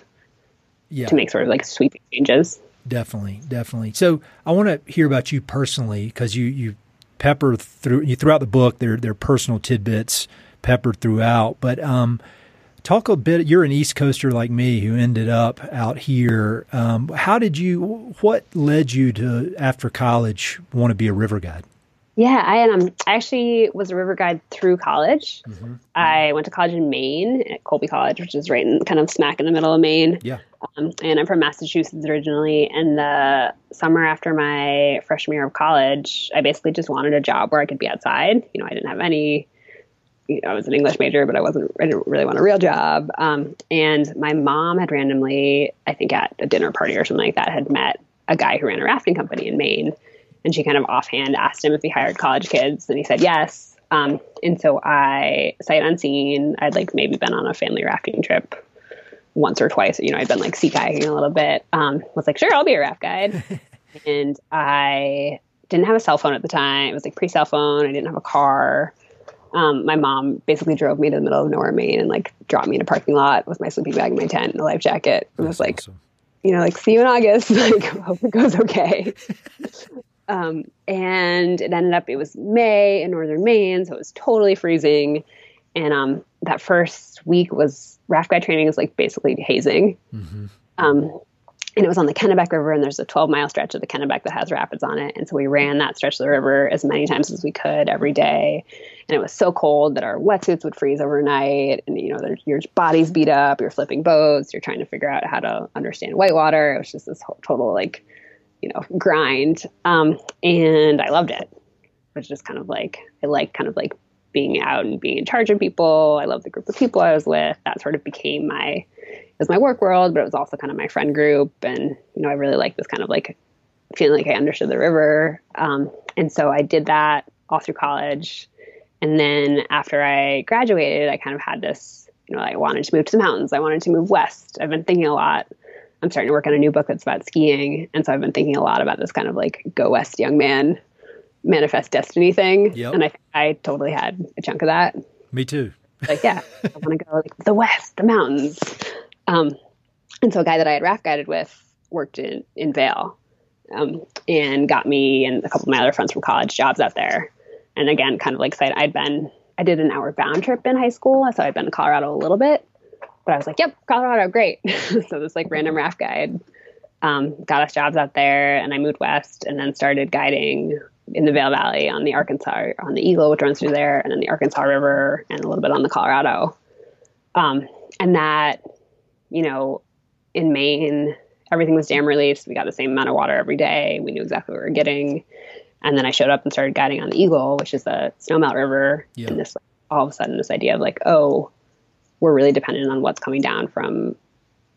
Yeah. To make sort of like sweeping changes. Definitely, definitely. So I want to hear about you personally because you you pepper through you throughout the book. Their their personal tidbits peppered throughout. But um, talk a bit. You're an East Coaster like me who ended up out here. Um, how did you? What led you to after college want to be a river guide? Yeah, I um, I actually was a river guide through college. Mm-hmm. I went to college in Maine at Colby College, which is right in kind of smack in the middle of Maine. Yeah. Um, and I'm from Massachusetts originally. And the summer after my freshman year of college, I basically just wanted a job where I could be outside. You know, I didn't have any you know, I was an English major, but I wasn't, I didn't really want a real job. Um, and my mom had randomly, I think at a dinner party or something like that, had met a guy who ran a rafting company in Maine. And she kind of offhand asked him if he hired college kids, and he said yes. Um, and so I, sight unseen, I'd like maybe been on a family rafting trip once or twice. You know, I'd been like sea kayaking a little bit. Um, was like, sure, I'll be a raft guide. and I didn't have a cell phone at the time. It was like pre cell phone. I didn't have a car. Um, my mom basically drove me to the middle of nowhere, Maine, and like dropped me in a parking lot with my sleeping bag, and my tent, and a life jacket, and was like, awesome. you know, like see you in August. like, hope it goes okay. um, and it ended up it was May in northern Maine, so it was totally freezing. And um, that first week was raft guide training is like basically hazing. Mm-hmm. Um, and it was on the Kennebec River, and there's a 12 mile stretch of the Kennebec that has rapids on it. And so we ran that stretch of the river as many times as we could every day. And it was so cold that our wetsuits would freeze overnight. And, you know, your body's beat up, you're flipping boats, you're trying to figure out how to understand whitewater. It was just this total, like, you know, grind. Um, and I loved it. It was just kind of like, I like kind of like being out and being in charge of people. I love the group of people I was with. That sort of became my it was my work world, but it was also kind of my friend group. And you know, I really like this kind of like feeling like I understood the river. Um, and so I did that all through college. And then after I graduated, I kind of had this, you know, I wanted to move to the mountains. I wanted to move west. I've been thinking a lot. I'm starting to work on a new book that's about skiing. And so I've been thinking a lot about this kind of like go west young man manifest destiny thing. Yep. And I I totally had a chunk of that. Me too. Like, yeah, I want to go like the west, the mountains. Um, and so a guy that I had raft guided with worked in in Vail, um, and got me and a couple of my other friends from college jobs out there. And again, kind of like said, I'd been I did an Outward Bound trip in high school, so I'd been to Colorado a little bit. But I was like, "Yep, Colorado, great." so this like random raft guide um, got us jobs out there, and I moved west, and then started guiding in the Vail Valley on the Arkansas, on the Eagle, which runs through there, and then the Arkansas River, and a little bit on the Colorado. Um, and that, you know, in Maine, everything was dam released. We got the same amount of water every day. We knew exactly what we were getting. And then I showed up and started guiding on the Eagle, which is the snowmelt river. Yeah. And this, all of a sudden, this idea of like, oh, we're really dependent on what's coming down from,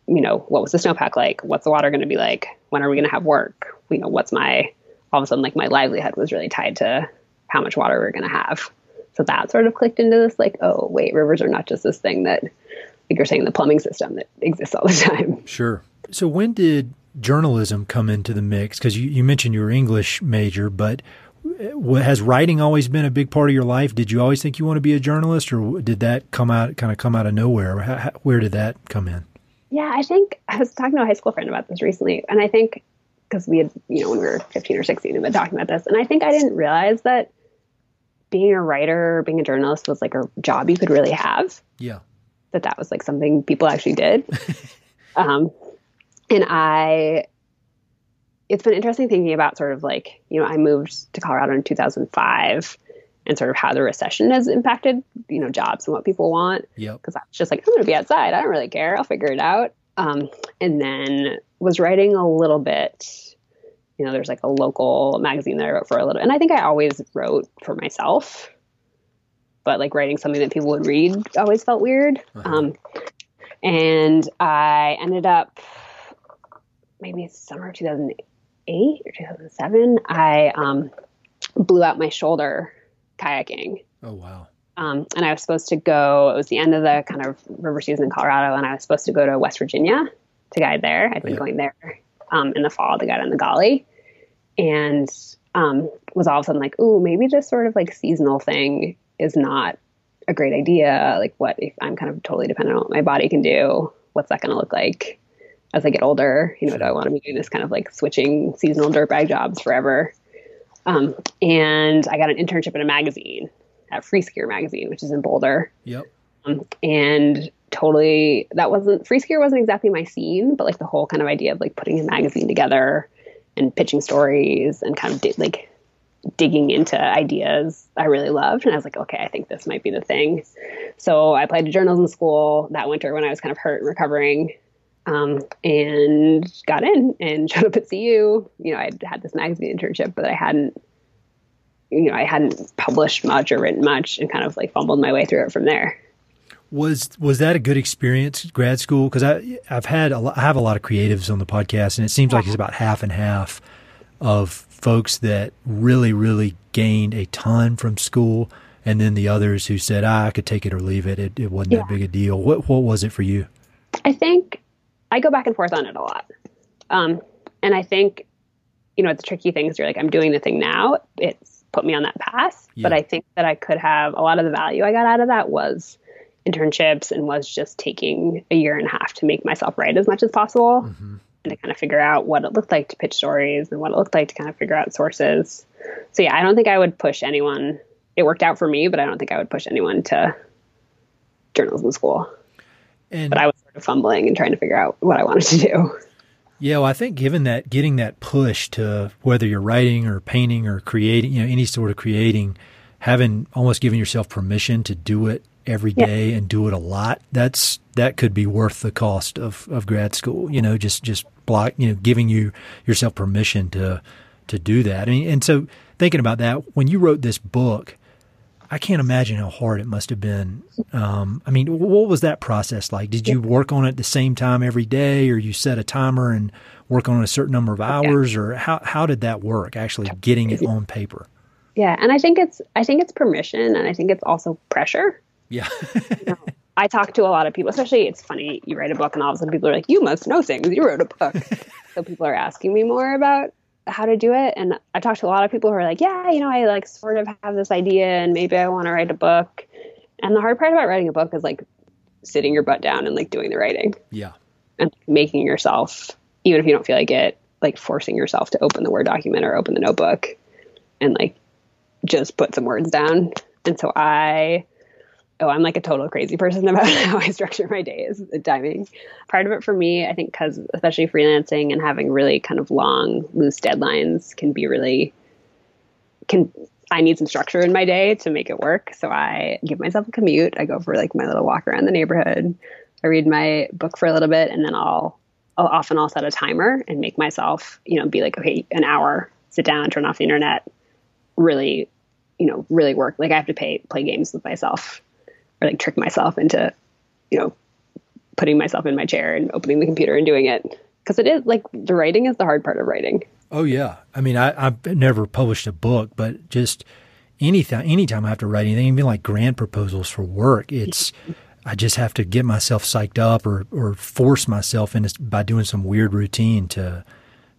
you know, what was the snowpack like? What's the water going to be like? When are we going to have work? You know, what's my all of a sudden like my livelihood was really tied to how much water we are going to have. So that sort of clicked into this like, oh, wait, rivers are not just this thing that, like you're saying, the plumbing system that exists all the time. Sure. So when did journalism come into the mix? Because you, you mentioned you were English major, but has writing always been a big part of your life? Did you always think you want to be a journalist, or did that come out kind of come out of nowhere? How, where did that come in? Yeah, I think I was talking to a high school friend about this recently, and I think because we had, you know, when we were 15 or 16 and been talking about this. And I think I didn't realize that being a writer, being a journalist was like a job you could really have. Yeah. That that was like something people actually did. um, and I, it's been interesting thinking about sort of like, you know, I moved to Colorado in 2005 and sort of how the recession has impacted, you know, jobs and what people want. Yeah. Because I was just like, I'm going to be outside. I don't really care. I'll figure it out. Um, and then was writing a little bit. You know, there's like a local magazine that I wrote for a little, and I think I always wrote for myself, but like writing something that people would read always felt weird. Uh-huh. Um, and I ended up maybe summer of 2008 or 2007. I um, blew out my shoulder kayaking. Oh wow! Um, and I was supposed to go. It was the end of the kind of river season in Colorado, and I was supposed to go to West Virginia to guide there. I'd been yeah. going there um, in the fall to guide on the Gauley, and um, was all of a sudden like, "Ooh, maybe this sort of like seasonal thing is not a great idea. Like, what if I'm kind of totally dependent on what my body can do? What's that going to look like as I get older? You know, do I want to be doing this kind of like switching seasonal dirtbag jobs forever?" Um, and I got an internship in a magazine at Free Skier magazine, which is in Boulder. Yep. Um, and totally, that wasn't Free Skier wasn't exactly my scene, but like the whole kind of idea of like putting a magazine together and pitching stories and kind of di- like digging into ideas I really loved. And I was like, okay, I think this might be the thing. So I applied to journalism school that winter when I was kind of hurt and recovering. Um, and got in and showed up at CU. You know, I had this magazine internship, but I hadn't you know, I hadn't published much or written much and kind of like fumbled my way through it from there. Was was that a good experience, grad school? Because I I've had a lot, I have a lot of creatives on the podcast, and it seems like it's about half and half of folks that really really gained a ton from school, and then the others who said ah, I could take it or leave it. It, it wasn't yeah. that big a deal. What what was it for you? I think I go back and forth on it a lot, um, and I think you know, it's tricky thing because you're like, I'm doing the thing now. It's put me on that path. Yeah. But I think that I could have a lot of the value I got out of that was internships and was just taking a year and a half to make myself write as much as possible mm-hmm. and to kind of figure out what it looked like to pitch stories and what it looked like to kind of figure out sources. So yeah, I don't think I would push anyone. It worked out for me, but I don't think I would push anyone to journalism school. And but I was sort of fumbling and trying to figure out what I wanted to do. Yeah, well, I think given that getting that push to whether you're writing or painting or creating, you know, any sort of creating, having almost giving yourself permission to do it every day yeah. and do it a lot, that's that could be worth the cost of, of grad school. You know, just just block, you know, giving you yourself permission to to do that. I mean, and so thinking about that, when you wrote this book, I can't imagine how hard it must have been. Um, I mean, what was that process like? Did you work on it the same time every day, or you set a timer and work on a certain number of hours, or how how did that work? Actually, getting it on paper. Yeah, and I think it's I think it's permission, and I think it's also pressure. Yeah. you know, I talk to a lot of people, especially it's funny. You write a book, and all of a sudden people are like, "You must know things. You wrote a book." so people are asking me more about how to do it. And i talked to a lot of people who are like yeah you know i like sort of have this idea and maybe i want to write a book. And the hard part about writing a book is like sitting your butt down and like doing the writing. Yeah. And making yourself even if you don't feel like it like forcing yourself to open the word document or open the notebook and like just put some words down. And so i oh, I'm like a total crazy person about how I structure my days, uh, the timing. Part of it for me, I think, because especially freelancing and having really kind of long, loose deadlines can be really can. I need some structure in my day to make it work. So I give myself a commute. I go for like my little walk around the neighborhood. I read my book for a little bit, and then I'll, I'll often I'll set a timer and make myself, you know, be like, okay, an hour, sit down, turn off the internet, really, you know, really work. Like I have to pay play games with myself or like trick myself into, you know, putting myself in my chair and opening the computer and doing it. Because it is like the writing is the hard part of writing. Oh yeah, I mean, I, have never published a book, but just anything, anytime I have to write anything, even like grant proposals for work, it's I just have to get myself psyched up or or force myself into by doing some weird routine to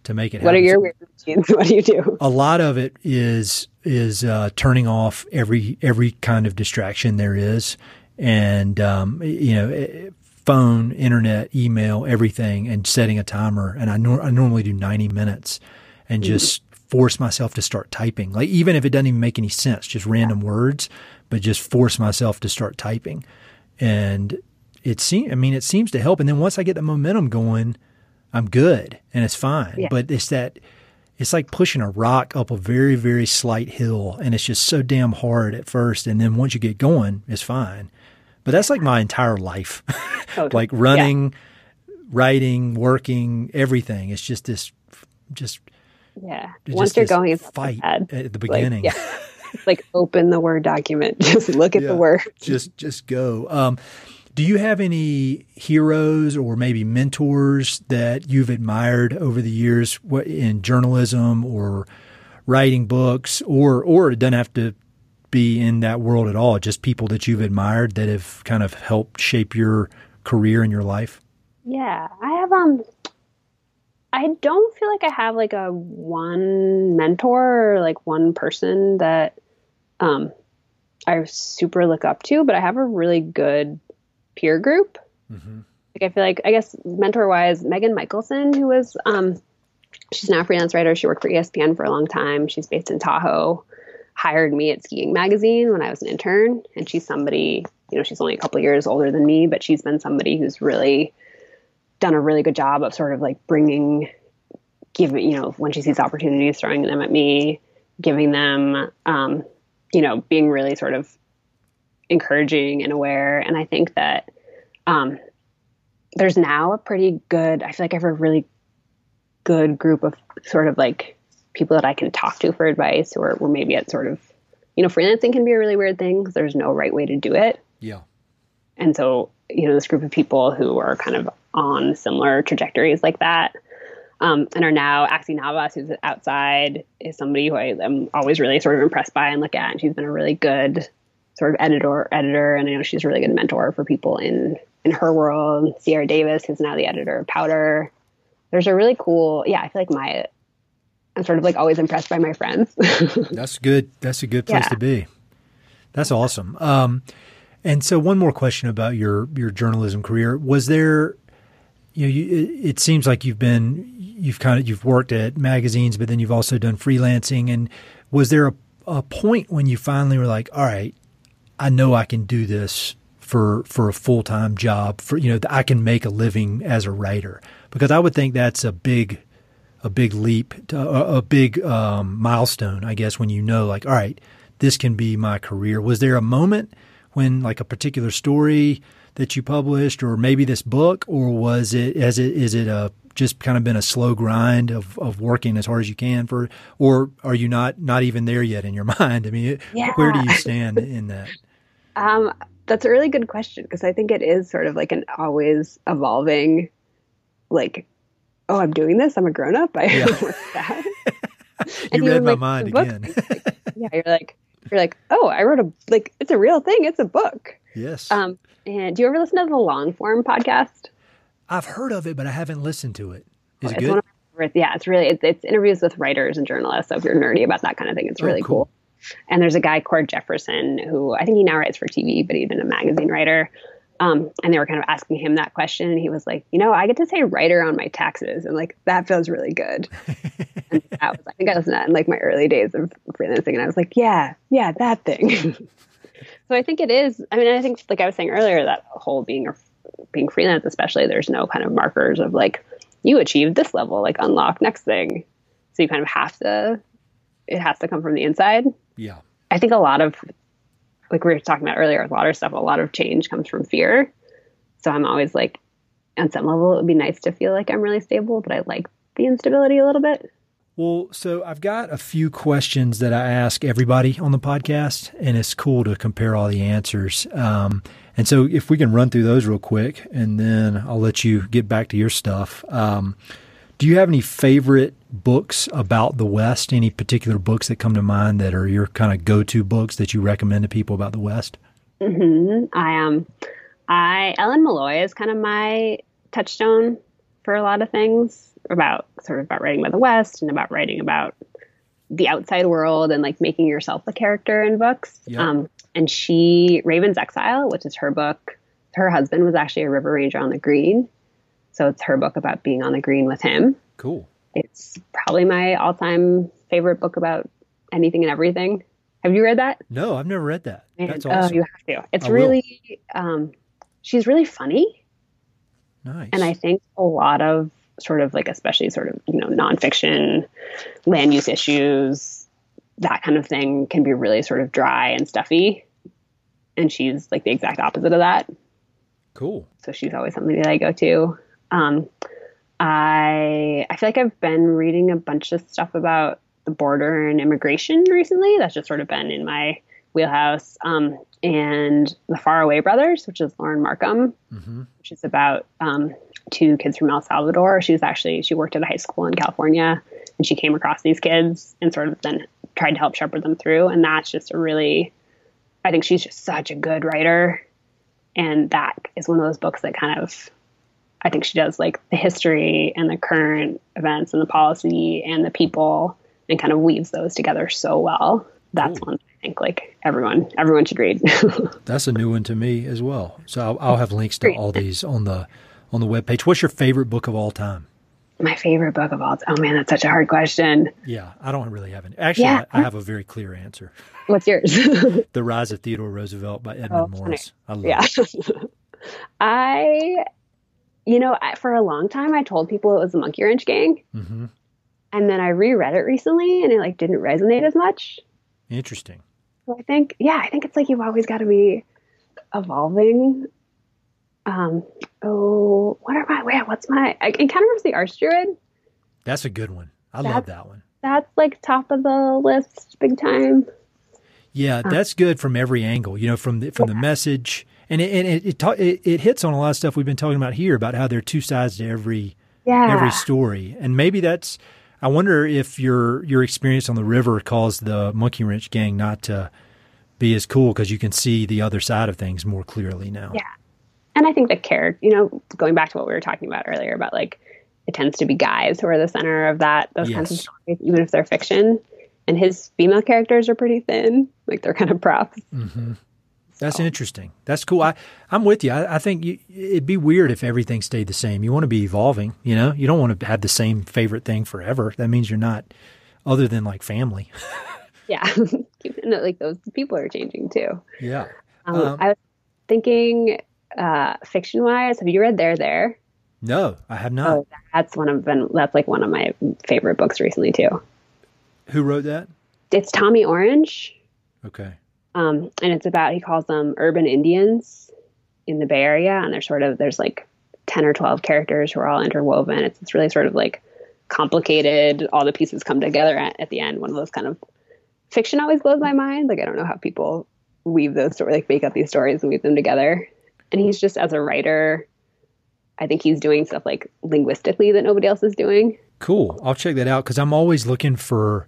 to make it. Happen. What happen. are your weird routines? What do you do? A lot of it is is uh, turning off every every kind of distraction there is, and um, you know, eh, phone, internet, email, everything, and setting a timer. And I, nor- I normally do ninety minutes, and mm-hmm. just force myself to start typing. Like even if it doesn't even make any sense, just random words, but just force myself to start typing, and it seems. I mean, it seems to help. And then once I get the momentum going I'm good and it's fine. Yeah. But it's that it's like pushing a rock up a very, very slight hill and it's just so damn hard at first. And then once you get going, it's fine. But that's like my entire life. Totally. like running, yeah. writing, working, everything. It's just this just Yeah. Once you're going it's fight at the beginning. Like, yeah. like open the word document. Just look at yeah. the word. Just just go. Um do you have any heroes or maybe mentors that you've admired over the years in journalism or writing books, or or it doesn't have to be in that world at all? Just people that you've admired that have kind of helped shape your career and your life. Yeah, I have. Um, I don't feel like I have like a one mentor or like one person that um I super look up to, but I have a really good peer group. Mm-hmm. Like I feel like I guess mentor wise, Megan Michelson, who was um, she's now a freelance writer. She worked for ESPN for a long time. She's based in Tahoe. Hired me at Skiing Magazine when I was an intern, and she's somebody you know she's only a couple years older than me, but she's been somebody who's really done a really good job of sort of like bringing, giving you know when she sees opportunities, throwing them at me, giving them, um, you know, being really sort of encouraging and aware. And I think that um, there's now a pretty good, I feel like I have a really good group of sort of like people that I can talk to for advice or or maybe at sort of you know freelancing can be a really weird thing because there's no right way to do it. Yeah. And so, you know, this group of people who are kind of on similar trajectories like that um, and are now Axie Navas, who's outside, is somebody who I am always really sort of impressed by and look at. And she's been a really good sort of editor, editor, and I know she's a really good mentor for people in in her world. Sierra Davis, who's now the editor of Powder. There's a really cool, yeah. I feel like my, I'm sort of like always impressed by my friends. That's good. That's a good place yeah. to be. That's awesome. Um, and so, one more question about your your journalism career: Was there, you know, you, it, it seems like you've been you've kind of you've worked at magazines, but then you've also done freelancing. And was there a, a point when you finally were like, all right, I know I can do this for for a full time job. For you know, I can make a living as a writer because I would think that's a big a big leap, to, a, a, big um, milestone, I guess, when you know, like, all right, this can be my career. Was there a moment when like a particular story that you published or maybe this book or was it as it is it a just kind of been a slow grind of, of working as hard as you can for or are you not not even there yet in your mind i mean yeah. where do you stand in that um, that's a really good question because i think it is sort of like an always evolving like oh i'm doing this i'm a grown-up i yeah. that you read my like, mind again like, yeah you're like you're like, oh, I wrote a like it's a real thing. It's a book. Yes. Um, and do you ever listen to the long form podcast? I've heard of it, but I haven't listened to it. Is it good? yeah, it's really it's, it's, interviews with writers and journalists. So if you're nerdy about that kind of thing, it's oh, really cool. cool. And there's a guy, Cord Jefferson, who I think he now writes for TV, but he'd been a magazine writer. Um, and they were kind of asking him that question, and he was like, "You know, I get to say writer on my taxes, and like that feels really good." and that was, I think I listened to that in like my early days of freelancing, and I was like, "Yeah, yeah, that thing." so I think it is. I mean, I think like I was saying earlier, that whole being a, being freelance, especially, there's no kind of markers of like you achieved this level, like unlock next thing. So you kind of have to. It has to come from the inside. Yeah. I think a lot of like we were talking about earlier, a lot of stuff, a lot of change comes from fear. So I'm always like, on some level, it would be nice to feel like I'm really stable, but I like the instability a little bit. Well, so I've got a few questions that I ask everybody on the podcast, and it's cool to compare all the answers. Um, and so, if we can run through those real quick, and then I'll let you get back to your stuff. Um, do you have any favorite books about the West? Any particular books that come to mind that are your kind of go-to books that you recommend to people about the West? Mm-hmm. I um, I Ellen Meloy is kind of my touchstone for a lot of things about sort of about writing about the West and about writing about the outside world and like making yourself a character in books. Yep. Um, and she Raven's Exile, which is her book. Her husband was actually a river ranger on the Green, so it's her book about being on the green with him. Cool. It's probably my all time favorite book about anything and everything. Have you read that? No, I've never read that. Man, That's awesome. Oh, you have to. It's I really, um, she's really funny. Nice. And I think a lot of sort of like, especially sort of, you know, nonfiction, land use issues, that kind of thing can be really sort of dry and stuffy. And she's like the exact opposite of that. Cool. So she's always somebody that I go to. Um, I I feel like I've been reading a bunch of stuff about the border and immigration recently. That's just sort of been in my wheelhouse. Um, and the Faraway Brothers, which is Lauren Markham, mm-hmm. which is about um, two kids from El Salvador. She was actually she worked at a high school in California, and she came across these kids and sort of then tried to help shepherd them through. And that's just a really, I think she's just such a good writer, and that is one of those books that kind of I think she does like the history and the current events and the policy and the people and kind of weaves those together so well. That's cool. one I think like everyone everyone should read. That's a new one to me as well. So I'll, I'll have links to all these on the on the webpage. What's your favorite book of all time? My favorite book of all time. Oh man, that's such a hard question. Yeah, I don't really have any. Actually, yeah. I, I have a very clear answer. What's yours? the Rise of Theodore Roosevelt by Edmund oh, Morris. I love yeah. it. I you know, for a long time, I told people it was the Monkey Wrench Gang, mm-hmm. and then I reread it recently, and it like didn't resonate as much. Interesting. So I think, yeah, I think it's like you've always got to be evolving. Um, oh, what are my? Wait, what's my? Encounters the Archdruid. That's a good one. I That's, love that one. that's like top of the list, big time. Yeah, that's good from every angle. You know, from the from the message, and it and it it, ta- it it hits on a lot of stuff we've been talking about here about how there are two sides to every Yeah. every story, and maybe that's. I wonder if your your experience on the river caused the Monkey Wrench gang not to be as cool because you can see the other side of things more clearly now. Yeah. and I think the character, you know, going back to what we were talking about earlier about like it tends to be guys who are the center of that those kinds of stories, even if they're fiction. And his female characters are pretty thin, like they're kind of props. Mm-hmm. That's interesting. That's cool. I, I'm with you. I, I think you, it'd be weird if everything stayed the same. You want to be evolving, you know? You don't want to have the same favorite thing forever. That means you're not, other than like family. Yeah, no, like those people are changing too. Yeah. Um, Um, I was thinking, uh, fiction wise, have you read There There? No, I have not. Oh, that's one of been that's like one of my favorite books recently too. Who wrote that? It's Tommy Orange. Okay. Um, and it's about he calls them urban Indians in the Bay Area, and they're sort of there's like ten or twelve characters who are all interwoven. It's it's really sort of like complicated. All the pieces come together at, at the end. One of those kind of fiction always blows my mind. Like I don't know how people weave those stories, like make up these stories and weave them together. And he's just as a writer, I think he's doing stuff like linguistically that nobody else is doing. Cool. I'll check that out because I'm always looking for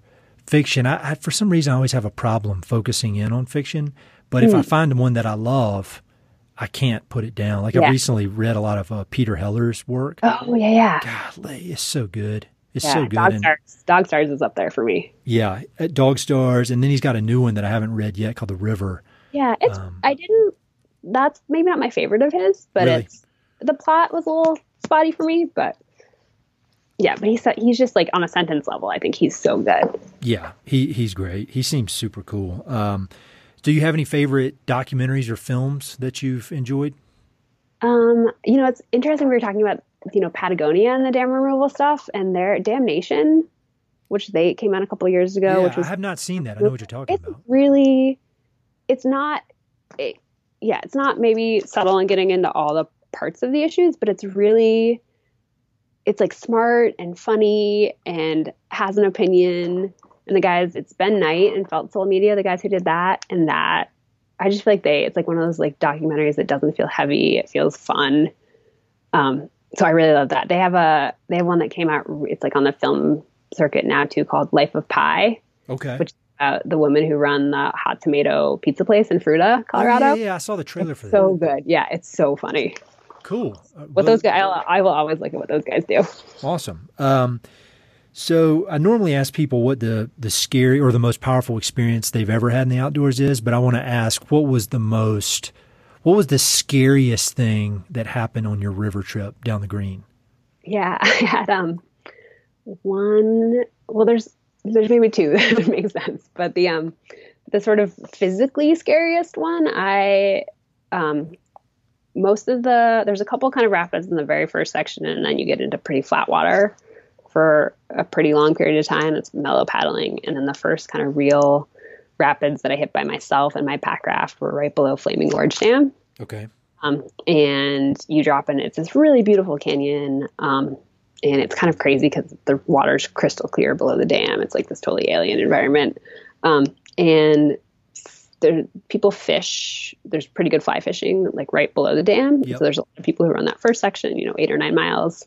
fiction. I, I, for some reason, I always have a problem focusing in on fiction. But if I find one that I love, I can't put it down. Like I recently read a lot of uh, Peter Heller's work. Oh yeah, yeah, Golly, it's so good. It's yeah. so good. Dog And- Stars, Dog Stars is up there for me. Yeah, at Dog Stars, and then he's got a new one that I haven't read yet called The River. Yeah, it's Um, I didn't. That's maybe not my favorite of his, but Really? it's the plot was a little spotty for me. But yeah, but he's he's just like on a sentence level. I think he's so good. Yeah, he he's great. He seems super cool. Um, do you have any favorite documentaries or films that you've enjoyed? Um, you know, it's interesting. We were talking about you know Patagonia and the dam removal stuff, and their Damnation, which they came out a couple years ago, yeah, which was I have not seen that. I know what you're talking it's about. really it's not it, yeah it's not maybe subtle in getting into all the parts of the issues but it's really it's like smart and funny and has an opinion and the guys it's ben knight and felt soul media the guys who did that and that i just feel like they it's like one of those like documentaries that doesn't feel heavy it feels fun um so i really love that they have a they have one that came out it's like on the film circuit now too called life of Pie. Okay. which uh, the woman who run the hot tomato pizza place in Fruita, Oh, Colorado. yeah, yeah, I saw the trailer for that. So good. Yeah, it's so funny. Cool. Uh, What those guys, I, I will always look at what those guys do. Awesome. Um, so I normally ask people what the the scary or the most powerful experience they've ever had in the outdoors is, but I want to ask what was the most, what was the scariest thing that happened on your river trip down the green? Yeah, I had um one. Well, there's there's maybe two that would make sense, but the um the sort of physically scariest one, I um most of the there's a couple kind of rapids in the very first section, and then you get into pretty flat water for a pretty long period of time. It's mellow paddling, and then the first kind of real rapids that I hit by myself and my pack raft were right below Flaming Gorge Dam. Okay. Um, and you drop in. It's this really beautiful canyon, um, and it's kind of crazy because the water's crystal clear below the dam. It's like this totally alien environment, um, and there people fish. There's pretty good fly fishing like right below the dam. Yep. So there's a lot of people who run that first section, you know, eight or nine miles,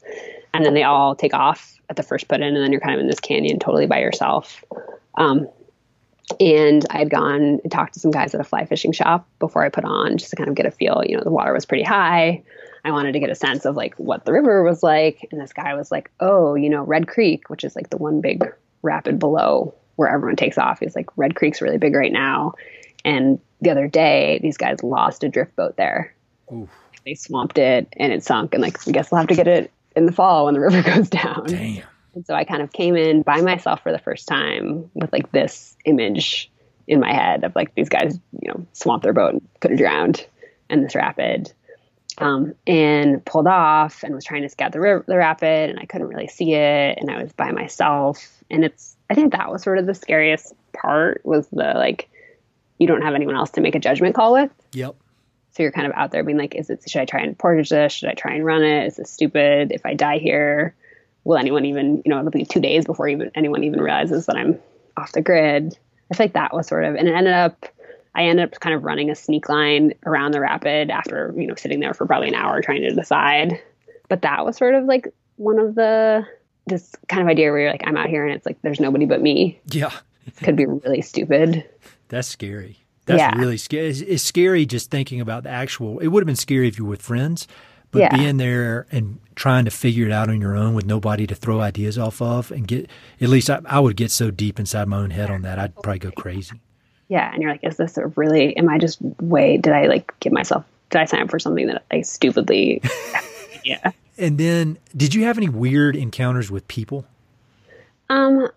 and then they all take off at the first put in, and then you're kind of in this canyon totally by yourself. Um, and I'd gone and talked to some guys at a fly fishing shop before I put on just to kind of get a feel. You know, the water was pretty high. I wanted to get a sense of like what the river was like. And this guy was like, oh, you know, Red Creek, which is like the one big rapid below where everyone takes off. He's like, Red Creek's really big right now. And the other day, these guys lost a drift boat there. Oof. They swamped it and it sunk. And like, I guess we'll have to get it in the fall when the river goes down. Damn. And so I kind of came in by myself for the first time with like this image in my head of like these guys, you know, swamped their boat and could have drowned in this rapid. Um, and pulled off and was trying to scout the, river, the rapid and I couldn't really see it and I was by myself and it's I think that was sort of the scariest part was the like you don't have anyone else to make a judgment call with Yep. so you're kind of out there being like, is it, should I try and portage this? Should I try and run it? Is this stupid? If I die here, will anyone even, you know, it'll be two days before even anyone even realizes that I'm off the grid. I feel like that was sort of, and it ended up, I ended up kind of running a sneak line around the rapid after, you know, sitting there for probably an hour trying to decide. But that was sort of like one of the, this kind of idea where you're like, I'm out here and it's like, there's nobody but me. Yeah. Could be really stupid. That's scary. That's Yeah. really scary. It's, it's scary just thinking about the actual. It would have been scary if you were with friends, but Yeah. being there and trying to figure it out on your own with nobody to throw ideas off of and get at least I, I would get so deep inside my own head on that I'd probably go crazy. Yeah. And you're like, is this a really, am I just way, did I like give myself, did I sign up for something that I stupidly, yeah. And then, did you have any weird encounters with people? Um,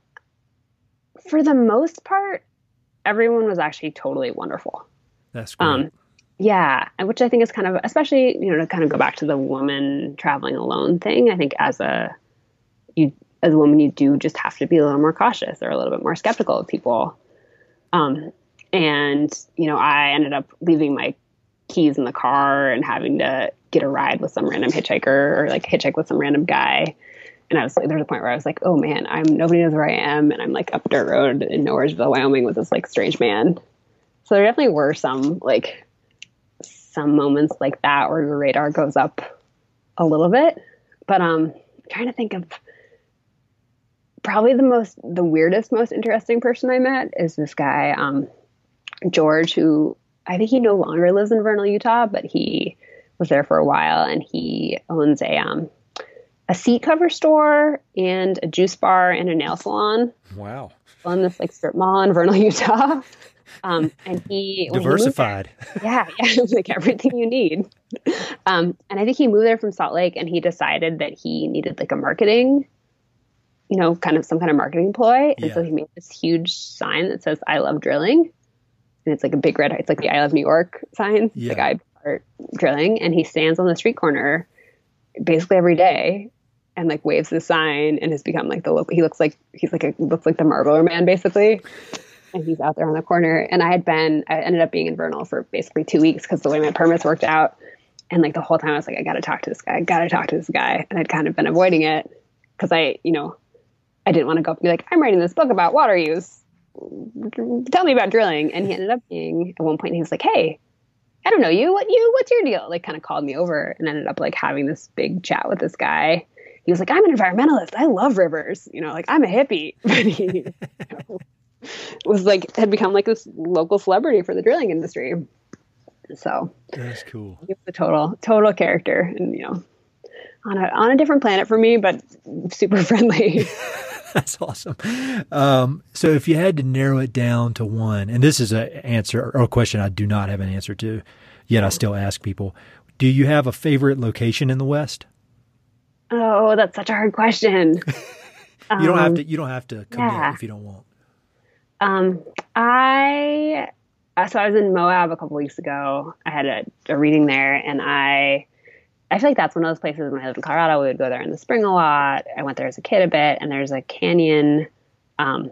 for the most part, everyone was actually totally wonderful. That's great. Um, yeah, which I think is kind of, especially you know, to kind of go back to the woman traveling alone thing. I think as a you as a woman, you do just have to be a little more cautious or a little bit more skeptical of people. Um, and you know, I ended up leaving my keys in the car and having to get a ride with some random hitchhiker or like hitchhike with some random guy. And I was like, there was a point where I was like, oh man, I'm nobody knows where I am, and I'm like up dirt road in Nowheresville, Wyoming, with this like strange man. So there definitely were some like some moments like that where your radar goes up a little bit. But um I'm trying to think of probably the most the weirdest, most interesting person I met is this guy, um, George, who I think he no longer lives in Vernal, Utah, but he was there for a while and he owns a um a seat cover store and a juice bar and a nail salon wow. on this like strip mall in Vernal, Utah. Um, and he when he there- Diversified. yeah, yeah, like everything you need. Um, and I think he moved there from Salt Lake, and he decided that he needed like a marketing, you know, kind of some kind of marketing ploy. And so he made this huge sign that says "I love drilling," and it's like a big red. It's like the "I love New York" sign. Yeah. The guy art drilling, and he stands on the street corner basically every day. And like waves the sign, and has become like the local. He looks like he's like a looks like the Marlboro Man, basically and he's out there on the corner. And I had been, I ended up being in Vernal for basically two weeks because the way my permits worked out. And like the whole time I was like, I got to talk to this guy. I got to talk to this guy. And I'd kind of been avoiding it because I, you know, I didn't want to go up and be like, I'm writing this book about water use. Tell me about drilling. And he ended up being at one point, he was like, Hey, I don't know you. What you? What's your deal? Like, kind of called me over and ended up like having this big chat with this guy. He was like, I'm an environmentalist. I love rivers. You know, like I'm a hippie. But he you know, was like had become like this local celebrity for the drilling industry. So That's cool. he was a total total character, and you know, on a on a different planet for me, but super friendly. That's awesome. Um, so if you had to narrow it down to one, and this is an answer or a question I do not have an answer to, yet I still ask people, do you have a favorite location in the West? Oh, that's such a hard question. You don't have to. You don't have to commit yeah. if you don't want. Um, I uh, so I was in Moab a couple weeks ago. I had a, a reading there, and I I feel like that's one of those places when I lived in Colorado. We would go there in the spring a lot. I went there as a kid a bit, and there's a canyon, um,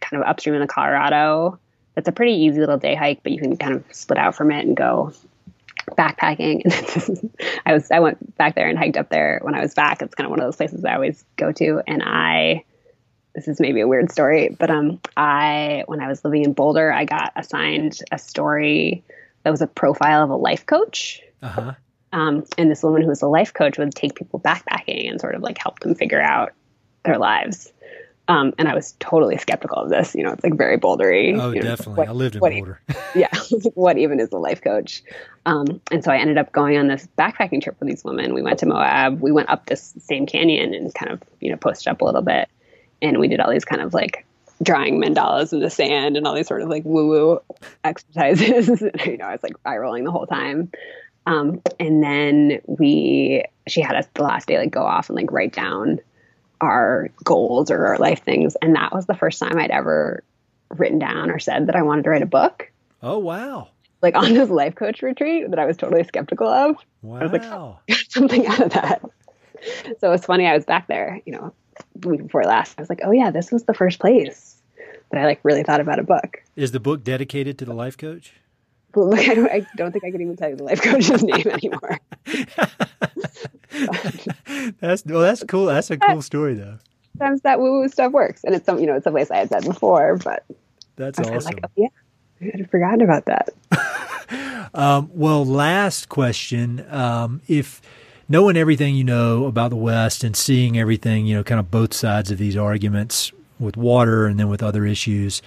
kind of upstream in the Colorado. That's a pretty easy little day hike, but you can kind of split out from it and go backpacking. and I was I went back there and hiked up there when I was back. It's kind of one of those places I always go to, and I this is maybe a weird story, but um, I when I was living in Boulder, I got assigned a story that was a profile of a life coach. Uh huh. Um, and this woman who was a life coach would take people backpacking and sort of like help them figure out their lives. Um, and I was totally skeptical of this. You know, it's like very bouldery. Oh, you know, definitely. what- I lived in what- Boulder. yeah, what even is a life coach? Um, and so I ended up going on this backpacking trip with these women. We went to Moab. We went up this same canyon and kind of, you know, posted up a little bit. And we did all these kind of like drawing mandalas in the sand and all these sort of like woo woo exercises. you know, I was like eye rolling the whole time. Um, and then we, she had us the last day like go off and like write down our goals or our life things. And that was the first time I'd ever written down or said that I wanted to write a book Oh wow! like on this life coach retreat that I was totally skeptical of. Wow. was like, got something out of that. So it was funny. I was back there, you know, the week before last. I was like, oh yeah, this was the first place that I like really thought about a book. Is the book dedicated to the life coach? But look, I don't, I don't think I can even tell you the life coach's name anymore. That's well, that's cool. That's a cool story though. Sometimes that woo woo stuff works, and it's some you know it's a place I had said before, but that's awesome. Like, oh, yeah, I had forgotten about that. um, well, last question: um, If knowing everything you know about the West and seeing everything, you know, kind of both sides of these arguments with water and then with other issues,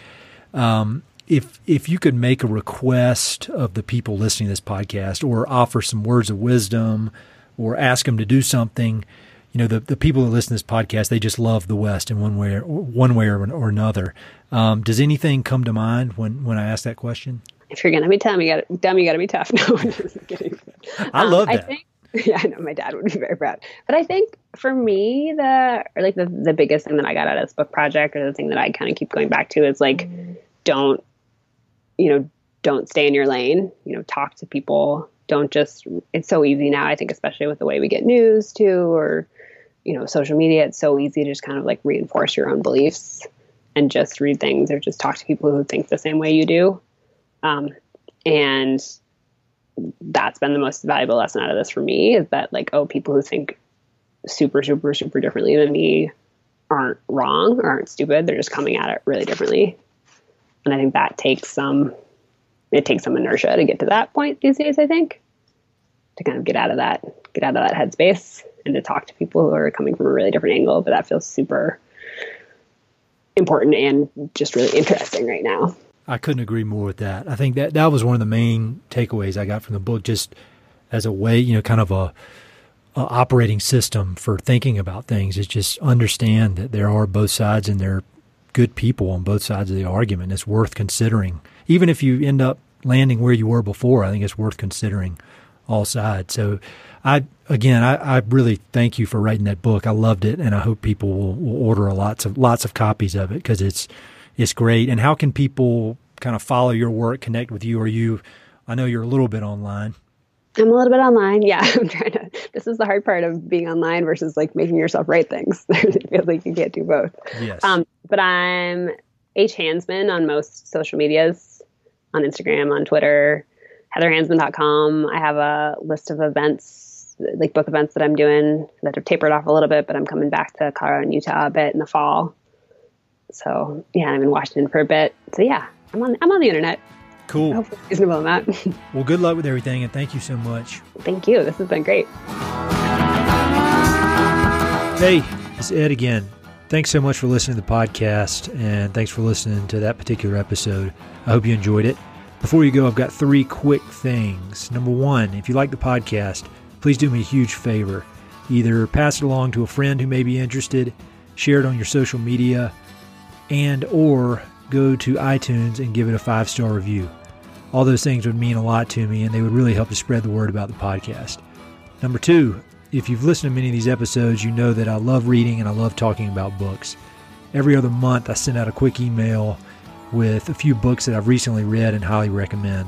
um, if if you could make a request of the people listening to this podcast or offer some words of wisdom or ask them to do something you know the, the people that listen to this podcast they just love the west in one way or one way or, or another. Um, does anything come to mind when when i ask that question? If you're gonna be dumb you gotta dumb you gotta be tough. No just kidding. I love um, that. I think, yeah i know my dad would be very proud. But i think for me the or like the, the biggest thing that i got out of this book project or the thing that i kind of keep going back to is like don't you know, don't stay in your lane, you know, talk to people. Don't just, it's so easy now, I think, especially with the way we get news too, or, you know, social media, it's so easy to just kind of like reinforce your own beliefs and just read things or just talk to people who think the same way you do. Um, and that's been the most valuable lesson out of this for me is that like, oh, people who think super, super, super differently than me aren't wrong, aren't stupid. They're just coming at it really differently and I think that takes some it takes some inertia to get to that point these days. I think to kind of get out of that get out of that headspace and to talk to people who are coming from a really different angle. But that feels super important and just really interesting right now. I couldn't agree more with that. I think that that was one of the main takeaways I got from the book, just as a way, you know, kind of a, a operating system for thinking about things is just understand that there are both sides and there good people on both sides of the argument. It's worth considering. Even if you end up landing where you were before, I think it's worth considering all sides. So I again I, I really thank you for writing that book. I loved it and I hope people will, will order lots of lots of copies of it because it's it's great. And how can people kind of follow your work, connect with you? Are you I know you're a little bit online. I'm a little bit online. Yeah, I'm trying to. This is the hard part of being online versus like making yourself write things. it feels like you can't do both. Yes. Um, but I'm H Hansman on most social medias, on Instagram, on Twitter, heatherhansman.com. I have a list of events, like book events that I'm doing that have tapered off a little bit, but I'm coming back to Colorado and Utah a bit in the fall. So yeah, I'm in Washington for a bit. So yeah, I'm on I'm on the internet. Cool. Hopefully reasonable amount. well, good luck with everything, and thank you so much. Thank you. This has been great. Hey, it's Ed again. Thanks so much for listening to the podcast, and thanks for listening to that particular episode. I hope you enjoyed it. Before you go, I've got three quick things. Number one, if you like the podcast, please do me a huge favor. Either pass it along to a friend who may be interested, share it on your social media, and or go to iTunes and give it a five star review. All those things would mean a lot to me and they would really help to spread the word about the podcast. Number two, if you've listened to many of these episodes, you know that I love reading and I love talking about books. Every other month, I send out a quick email with a few books that I've recently read and highly recommend.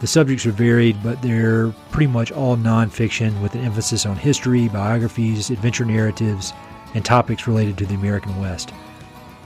The subjects are varied, but they're pretty much all nonfiction with an emphasis on history, biographies, adventure narratives, and topics related to the American West.